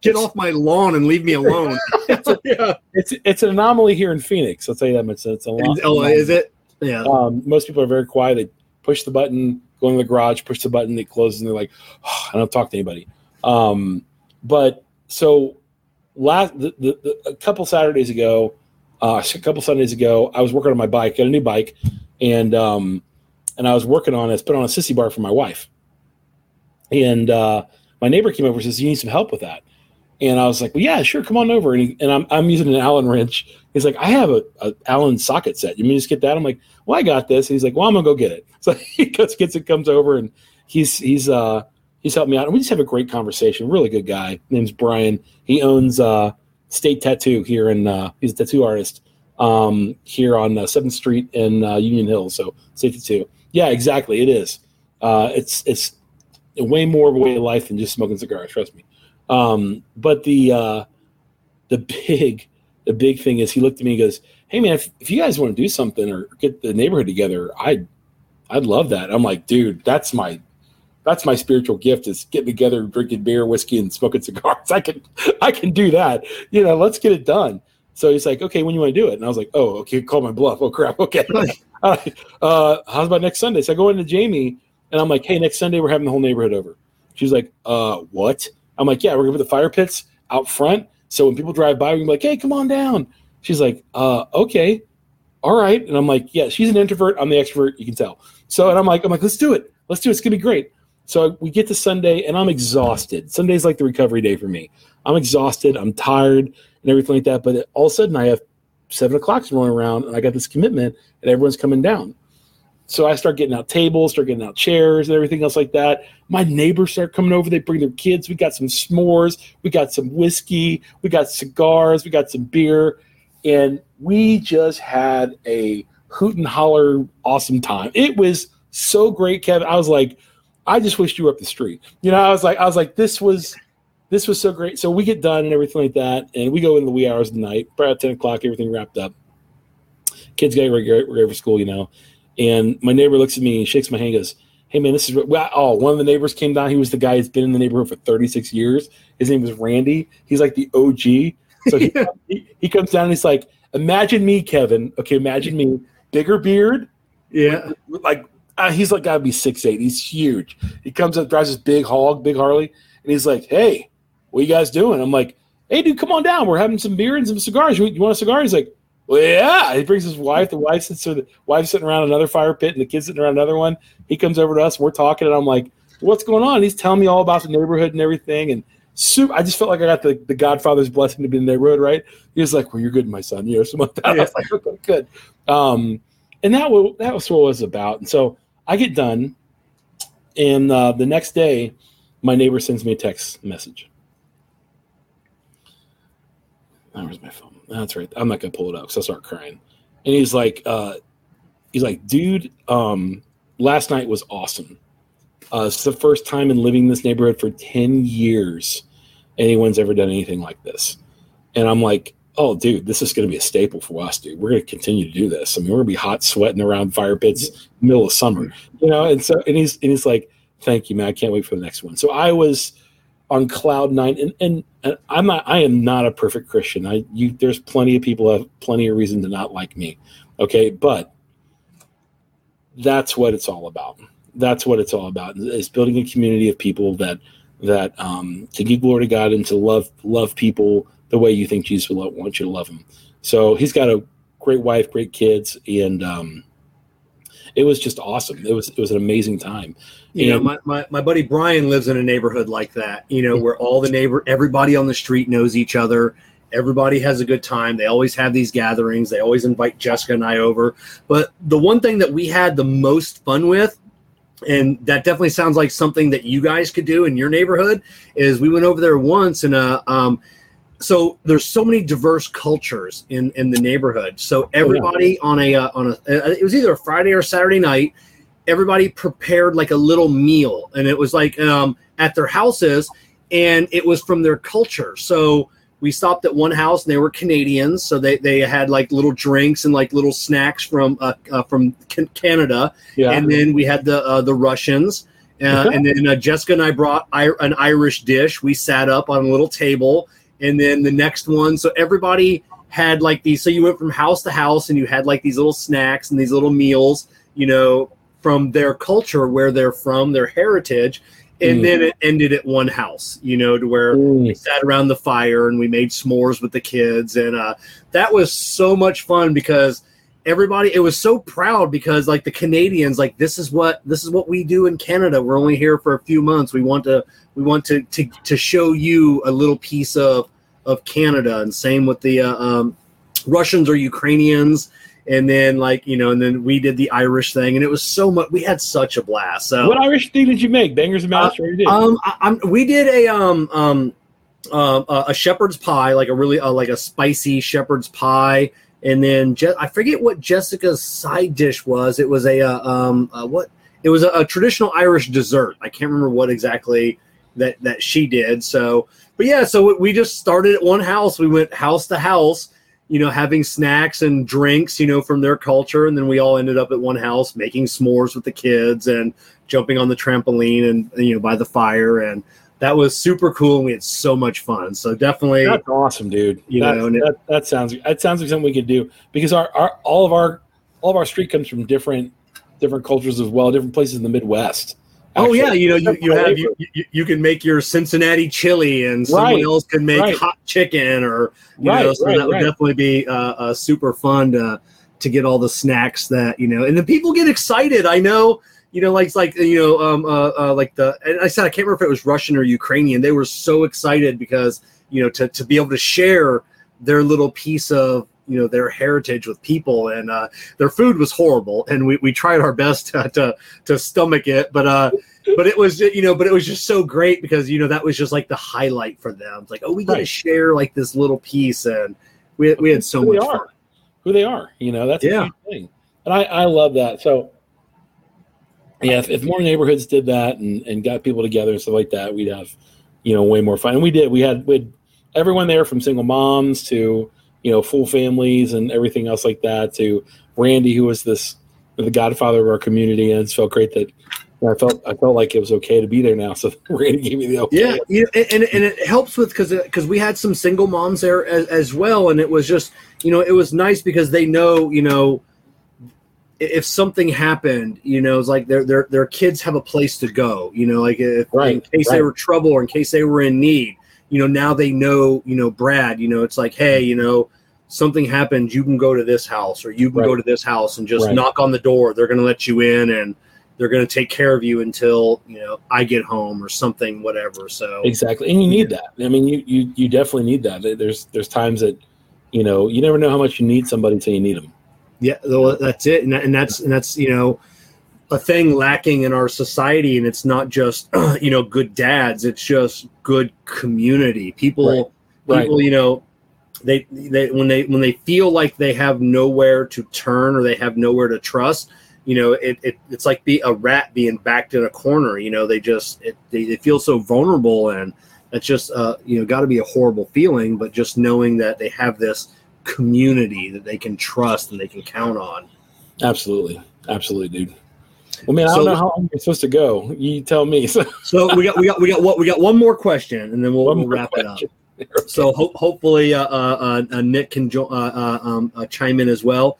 get, off my lawn and leave me alone. <laughs> yeah. It's it's an anomaly here in Phoenix. I'll tell you that much. It's a lot. Oh, is it? Yeah. Um, most people are very quiet. They push the button, go in the garage, push the button, it closes, and they're like, oh, I don't talk to anybody. Um, but so last the, the, the, a couple Saturdays ago, uh, a couple Sundays ago, I was working on my bike, got a new bike, and um, and I was working on it, put on a sissy bar for my wife, and uh, my neighbor came over and says, "You need some help with that." And I was like, "Well, yeah, sure, come on over." And, he, and I'm, I'm using an Allen wrench. He's like, "I have a, a Allen socket set. You mean just get that?" I'm like, "Well, I got this." And he's like, "Well, I'm gonna go get it." <laughs> So he goes, gets it, comes over, and he's he's uh he's helped me out, and we just have a great conversation. Really good guy. Name's Brian. He owns uh State Tattoo here in uh, he's a tattoo artist um here on uh, Seventh Street in uh, Union Hill. So State Tattoo. Yeah, exactly. It is. Uh, it's it's way more of a way of life than just smoking cigars. Trust me. Um, but the uh, the big the big thing is he looked at me and goes, "Hey man, if, if you guys want to do something or get the neighborhood together, I'd I'd love that." I'm like, "Dude, that's my that's my spiritual gift is getting together, drinking beer, whiskey, and smoking <laughs> cigars. I can I can do that. You know, let's get it done. So he's like, okay, when you want to do it? And I was like, oh, okay, call my bluff. Oh crap, okay. <laughs> uh, how's about next Sunday? So I go into Jamie and I'm like, hey, next Sunday we're having the whole neighborhood over. She's like, uh, what? I'm like, yeah, we're gonna put the fire pits out front. So when people drive by, we can be like, hey, come on down. She's like, uh, okay, all right. And I'm like, yeah, she's an introvert. I'm the extrovert. You can tell. So, and I'm like, I'm like, let's do it. Let's do it. It's gonna be great. So we get to Sunday and I'm exhausted. Sunday's like the recovery day for me. I'm exhausted. I'm tired and everything like that. But all of a sudden I have seven o'clock rolling around and I got this commitment and everyone's coming down. So I start getting out tables, start getting out chairs and everything else like that. My neighbors start coming over. They bring their kids. We got some s'mores. We got some whiskey. We got cigars. We got some beer. And we just had a hoot and holler awesome time. It was so great, Kevin. I was like, I just wished you were up the street. You know, I was like, I was like, this was this was so great. So we get done and everything like that, and we go in the wee hours of the night, about ten o'clock, everything wrapped up. Kids get ready, ready for school, you know. And my neighbor looks at me and shakes my hand, and goes, "Hey man, this is well, oh one of the neighbors came down. He was the guy who's been in the neighborhood for 36 years. His name was Randy. He's like the OG. So he, <laughs> he, he comes down and he's like, imagine me, Kevin. Okay, imagine me, bigger beard, Yeah. with- with, like uh, he's like got to be six eight. He's huge. He comes up, drives this big hog, big Harley, and he's like, "Hey, what you guys doing?" I'm like, "Hey, dude, come on down. We're having some beer and some cigars. You, you want a cigar?" He's like, "Well, yeah." He brings his wife. The wife sits. So the wife's sitting around another fire pit, and the kids sitting around another one. He comes over to us. We're talking, and I'm like, "What's going on?" And he's telling me all about the neighborhood and everything, and. Super, I just felt like I got the, the Godfather's blessing to be in the neighborhood, right? He was like, "Well, you're good, my son." You know, something like that. I was like, "Okay, good." Um, and that was that was what it was about. And so I get done, and uh, the next day, my neighbor sends me a text message. Oh, where's my phone? That's right. I'm not gonna pull it up because I'll start crying. And he's like, uh, he's like, dude, um, last night was awesome. Uh, it's the first time in living in this neighborhood for ten years anyone's ever done anything like this. And I'm like, oh, dude, this is going to be a staple for us, dude. We're going to continue to do this. I mean, we're going to be hot sweating around fire pits middle of summer, you know. And so, and he's and he's like, thank you, man. I can't wait for the next one. So I was on cloud nine, and and, and I'm not. I am not a perfect Christian. I you there's plenty of people have plenty of reason to not like me. Okay, but that's what it's all about. That's what it's all about. Is building a community of people that that um, to give glory to God and to love love people the way you think Jesus would want you to love him. So he's got a great wife, great kids, and um, it was just awesome. It was it was an amazing time. You know, my, my, my buddy Brian lives in a neighborhood like that, you know, where all the neighbor, everybody on the street knows each other. Everybody has a good time. They always have these gatherings. They always invite Jessica and I over. But the one thing that we had the most fun with, and that definitely sounds like something that you guys could do in your neighborhood, is we went over there once and uh, um, so there's so many diverse cultures in in the neighborhood. So everybody on a uh, on a it was either a Friday or Saturday night everybody prepared like a little meal. And it was like um, at their houses and it was from their culture. So we stopped at one house and they were canadians. So they, they had like little drinks and like little snacks from uh, uh, from canada. Yeah, and then we had the uh, the russians. Uh, and then uh, jessica and i brought I- an irish dish. We sat up on a little table and then the next one so everybody had like these so you went from house to house and you had like these little snacks and these little meals you know from their culture where they're from their heritage and Mm. then it ended at one house you know to where we Mm, sat around the fire and we made s'mores with the kids and uh, that was so much fun because everybody it was so proud because like the canadians like this is what this is what we do in canada. We're only here for a few months. We want to we want to to, to show you a little piece of of canada and same with the uh, um, russians or ukrainians and then like you know and then we did the irish thing and it was so much we had such a blast so what Irish thing did you make? Bangers and mash? or you did? um, I, I'm, we did a um um a a shepherd's pie, like a really uh, like a spicy shepherd's pie, and then Je- I forget what Jessica's side dish was. It was a uh, um uh, what it was a, a traditional Irish dessert. I can't remember what exactly that that she did. So, but yeah, so we just started at one house. We went house to house, you know, having snacks and drinks, you know, from their culture. And then we all ended up at one house making s'mores with the kids and jumping on the trampoline and, you know, by the fire. And that was super cool. And we had so much fun. So definitely, That's awesome, dude. You that, know, that, that sounds that sounds like something we could do because our, our all of our all of our street comes from different different cultures as well, different places in the Midwest. Oh, yeah. You know, you, you have, you, you, you can make your Cincinnati chili and someone Right, else can make right. hot chicken or, you Right, know, so that would definitely be uh, uh, super fun to, to get all the snacks that, you know, and then people get excited. I know, you know, like, like, you know, um, uh, uh, like the, and I said, I can't remember if it was Russian or Ukrainian. They were so excited because, you know, to, to be able to share their little piece of, you know, their heritage with people and, uh, their food was horrible. And we, we tried our best to, to, to stomach it, but, uh, but it was, you know, but it was just so great because, you know, that was just like the highlight for them. It's like, oh, we get to Right. share like this little piece and we, we had so Who much fun. Who they are, you know, that's a Yeah. huge thing. And I, I love that. So yeah, if, if more neighborhoods did that and, and got people together and stuff like that, we'd have, you know, way more fun. And we did. We had we had everyone there from single moms to, you know, full families and everything else like that to Randy, who was this the godfather of our community, and it felt great that I felt I felt like it was okay to be there now. <laughs> So Randy gave me the okay. Yeah, and, and it helps with because because we had some single moms there as, as well, and it was just you know it was nice because they know you know if something happened, you know, it's like their their their kids have a place to go, you know, like if in Right, case they were trouble or in case they were in need, you know, now they know, you know, Brad, you know, it's like, hey, you know, something happened, you can go to this house or you can go to this house and just Right. knock on the door. They're going to let you in and they're going to take care of you until you know I get home or something, whatever. So Exactly, and you need that. I mean, you you you definitely need that. There's there's times that, you know, you never know how much you need somebody till you need them. Yeah, well, that's it, and, that, and that's and that's you know a thing lacking in our society, and it's not just <clears throat> you know good dads; it's just good community. People, Right. people, you know, they they when they when they feel like they have nowhere to turn or they have nowhere to trust, you know, it, it it's like be a rat being backed in a corner. You know, they just it, they, they feel so vulnerable, and that's just uh you know got to be a horrible feeling. But just knowing that they have this community that they can trust and they can count on. Absolutely, absolutely, dude. Well, man, I So- don't know how long you're supposed to go. You tell me. <laughs> So, we got we got we got what we got one more question and then we'll, we'll wrap question. it up. <laughs> So ho- hopefully uh, uh, uh, Nick can jo- uh, uh, um, uh, chime in as well.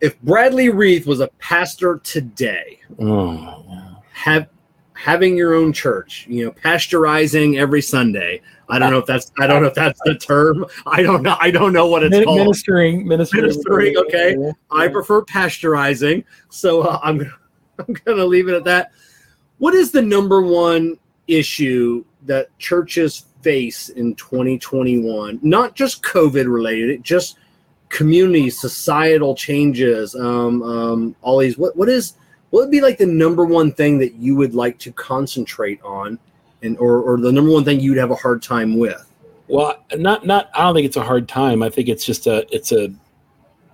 If Bradley Reith was a pastor today, oh, have having your own church, you know, pasteurizing every Sunday. I don't know if that's I don't know if that's the term. I don't know. I don't know what it's Min- called. ministering, ministering, Ministering, okay. I prefer pasteurizing, so uh, I'm <laughs> I'm going to leave it at that. What is the number one issue that churches face in 2021? Not just COVID related, just community, societal changes, um, um, all these. What what is what would be like the number one thing that you would like to concentrate on, and or or the number one thing you'd have a hard time with? Well, not not. I don't think it's a hard time. I think it's just a it's a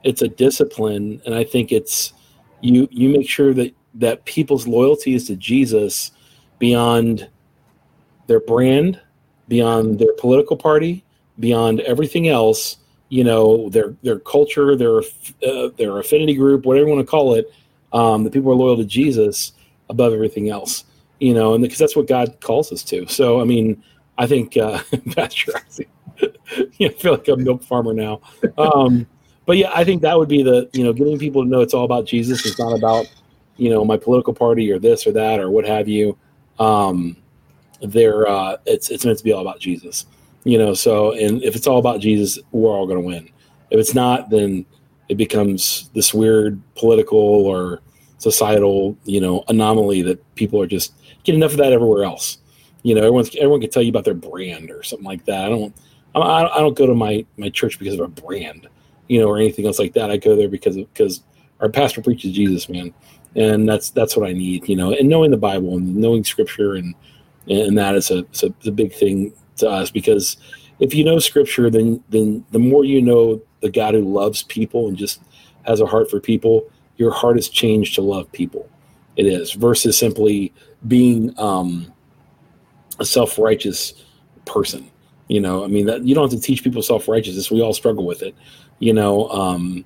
it's a discipline, and I think it's you you make sure that that people's loyalty is to Jesus beyond their brand, beyond their political party, beyond everything else. You know, their their culture, their uh, their affinity group, whatever you want to call it. Um, the people are loyal to Jesus above everything else. You know, and because that's what God calls us to. So, I mean, I think uh, <laughs> pasteurizing. <laughs> yeah, I feel like a milk farmer now. Um, but yeah, I think that would be the you know getting people to know it's all about Jesus. It's not about you know my political party or this or that or what have you. Um, they're uh, it's it's meant to be all about Jesus. You know, so and if it's all about Jesus, we're all going to win. If it's not, then it becomes this weird political or societal you know anomaly that people are just get enough of that everywhere else you know everyone's everyone can tell you about their brand or something like that i don't i, I don't go to my my church because of a brand you know or anything else like that i go there because because our pastor preaches jesus man and that's that's what i need you know and knowing the bible and knowing scripture and and that is a, it's a, it's a big thing to us because if you know scripture then then the more you know the god who loves people and just has a heart for people your heart is changed to love people. It is versus simply being um, a self-righteous person you know i mean that you don't have to teach people self-righteousness. We all struggle with it you know, um,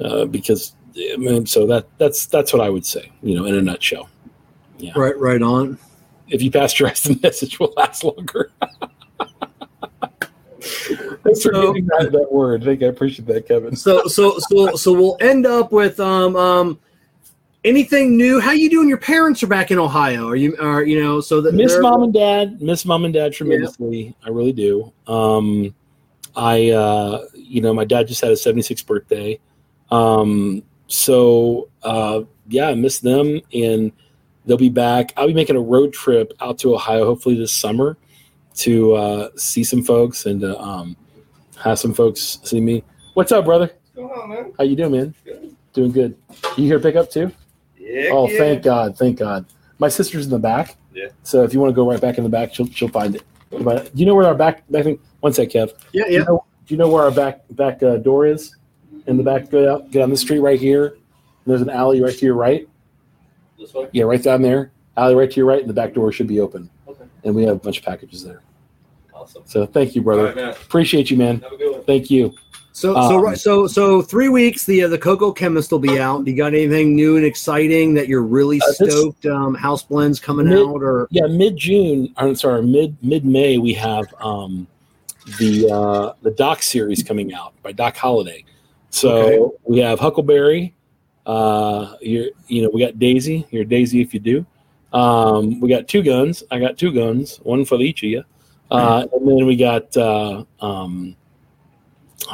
uh, because so that that's that's what I would say, you know, in a nutshell. Yeah. Right, right on. If you pasteurize <laughs> the message, will last longer. Thanks for So- that, that word. I think I appreciate that, Kevin. So, so, so, so we'll end up with um, um, anything new. How you doing? Your parents are back in Ohio. Are you? Are you know? So that miss mom and dad miss mom and dad tremendously i really do um i uh you know my dad just had his 76th birthday um so uh yeah i miss them and they'll be back i'll be making a road trip out to ohio hopefully this summer to uh see some folks and uh, um have some folks see me what's up brother What's going on, man? how you doing man Good. doing good you here pick up too Yeah. Oh, thank God, thank God. My sister's in the back. Yeah. So if you want to go right back in the back, she'll she'll find it. But do you know where our back back thing? One sec, Kev. Yeah, Do you yeah. know, do you know where our back back uh, door is? In the back, go out, get on the street right here. There's an alley right to your right. This way? Yeah, right down there. Alley right to your right, and the back door should be open. Okay. And we have a bunch of packages there. Awesome. So thank you, brother. right. Appreciate you, man. Have a good one. Thank you. So, Um, so, right, so, so, three weeks. The uh, the Cocoa Chemist will be out. You got anything new and exciting that you're really Uh, stoked? Um, house blends coming Mid- out, or Yeah, mid June. I'm sorry, mid mid May. We have um, the uh, the Doc series coming out by Doc Holliday. So Okay. we have Huckleberry. Uh, you're you know we got Daisy. You're Daisy if you do. Um, we got two guns. I got two guns, one for each of you. Uh, and then we got uh, um,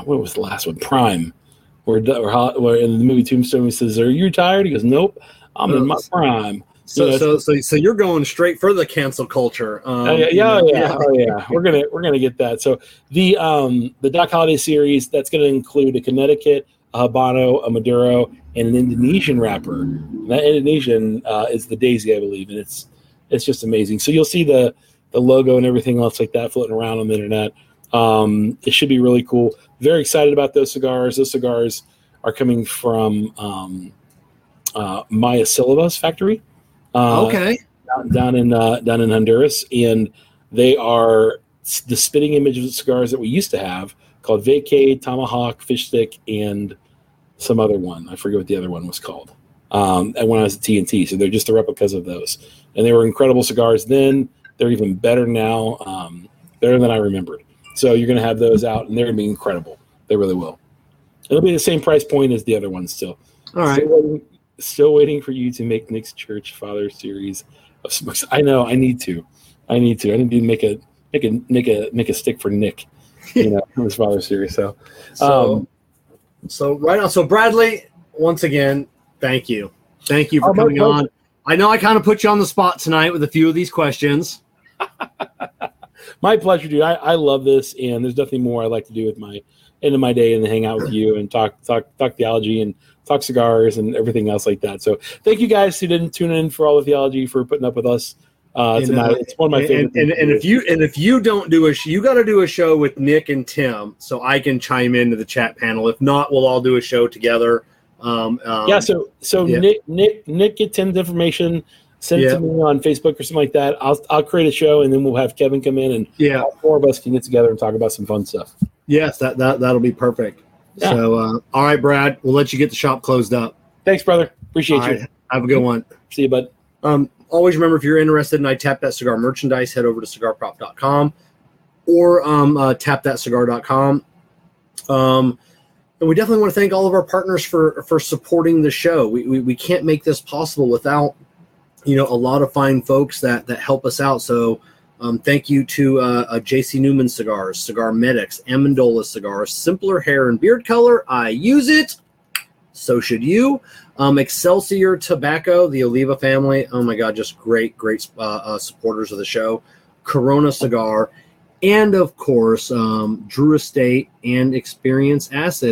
what was the last one? Prime. Where, where, where in the movie Tombstone he says, "Are you tired?" He goes, "Nope, I'm in my prime." So, Yeah, so, so, so you're going straight for the cancel culture. Um, Oh, yeah, you yeah, know, yeah, oh, yeah. We're gonna we're gonna get that. So the um the Doc Holliday series that's gonna include a Connecticut, a Habano, a Maduro, and an Indonesian wrapper. And that Indonesian uh, is the Daisy, I believe, and it's it's just amazing. So you'll see the the logo and everything else like that floating around on the internet. Um, it should be really cool. Very excited about those cigars. Those cigars are coming from um, uh, Maya Selva's factory. Uh, Okay. down, down in uh, down in Honduras, and they are the spitting image of the cigars that we used to have called Vacay, Tomahawk, Fish Stick, and some other one. I forget what the other one was called. Um, and when I was at TNT, so they're just the replicas of those, and they were incredible cigars then. They're even better now, um, better than I remembered. So you're going to have those out, and they're going to be incredible. They really will. It'll be the same price point as the other ones still. All right. Waiting, still waiting for you to make Nick's Church Father series of smokes. I know. I need to. I need to. I need to make a make a make a make a stick for Nick. You know, <laughs> from his father series. So, So, um, so right on. So Bradley, once again, thank you, thank you for Oh, coming on. I know I kind of put you on the spot tonight with a few of these questions. <laughs> my pleasure, dude. I, I love this, and there's nothing more I like to do with my end of my day and hang out with you and talk talk talk theology and talk cigars and everything else like that. So, thank you guys who didn't tune in for all the theology for putting up with us uh, And, tonight. uh, it's one of my favorite. and, to and if you and if you don't do a sh- you got to do a show with Nick and Tim so I can chime into the chat panel. If not, we'll all do a show together. Um, um, yeah so so yeah. nick nick nick get tim's information send it to me on facebook or something like that i'll i'll create a show and then we'll have kevin come in and yeah, all four of us can get together and talk about some fun stuff yes, that that that'll be perfect. Yeah. So, uh, all right, Brad, we'll let you get the shop closed up. thanks brother appreciate All you right, have a good one. see you bud Um, always remember if you're interested in I'd Tap That Cigar merchandise, head over to cigarprop.com or um, uh, tapthatcigar.com. Um, and we definitely want to thank all of our partners for for supporting the show. We, we, we can't make this possible without you know a lot of fine folks that that help us out. So um, thank you to uh, uh, JC Newman Cigars, Cigar Medics, Amendola Cigars, Simpler Hair and Beard Color. I use it. So should you. Um, Excelsior Tobacco, the Oliva family. Oh my God, just great, great uh, uh, supporters of the show. Corona Cigar, and of course, um, Drew Estate and Experience Acid.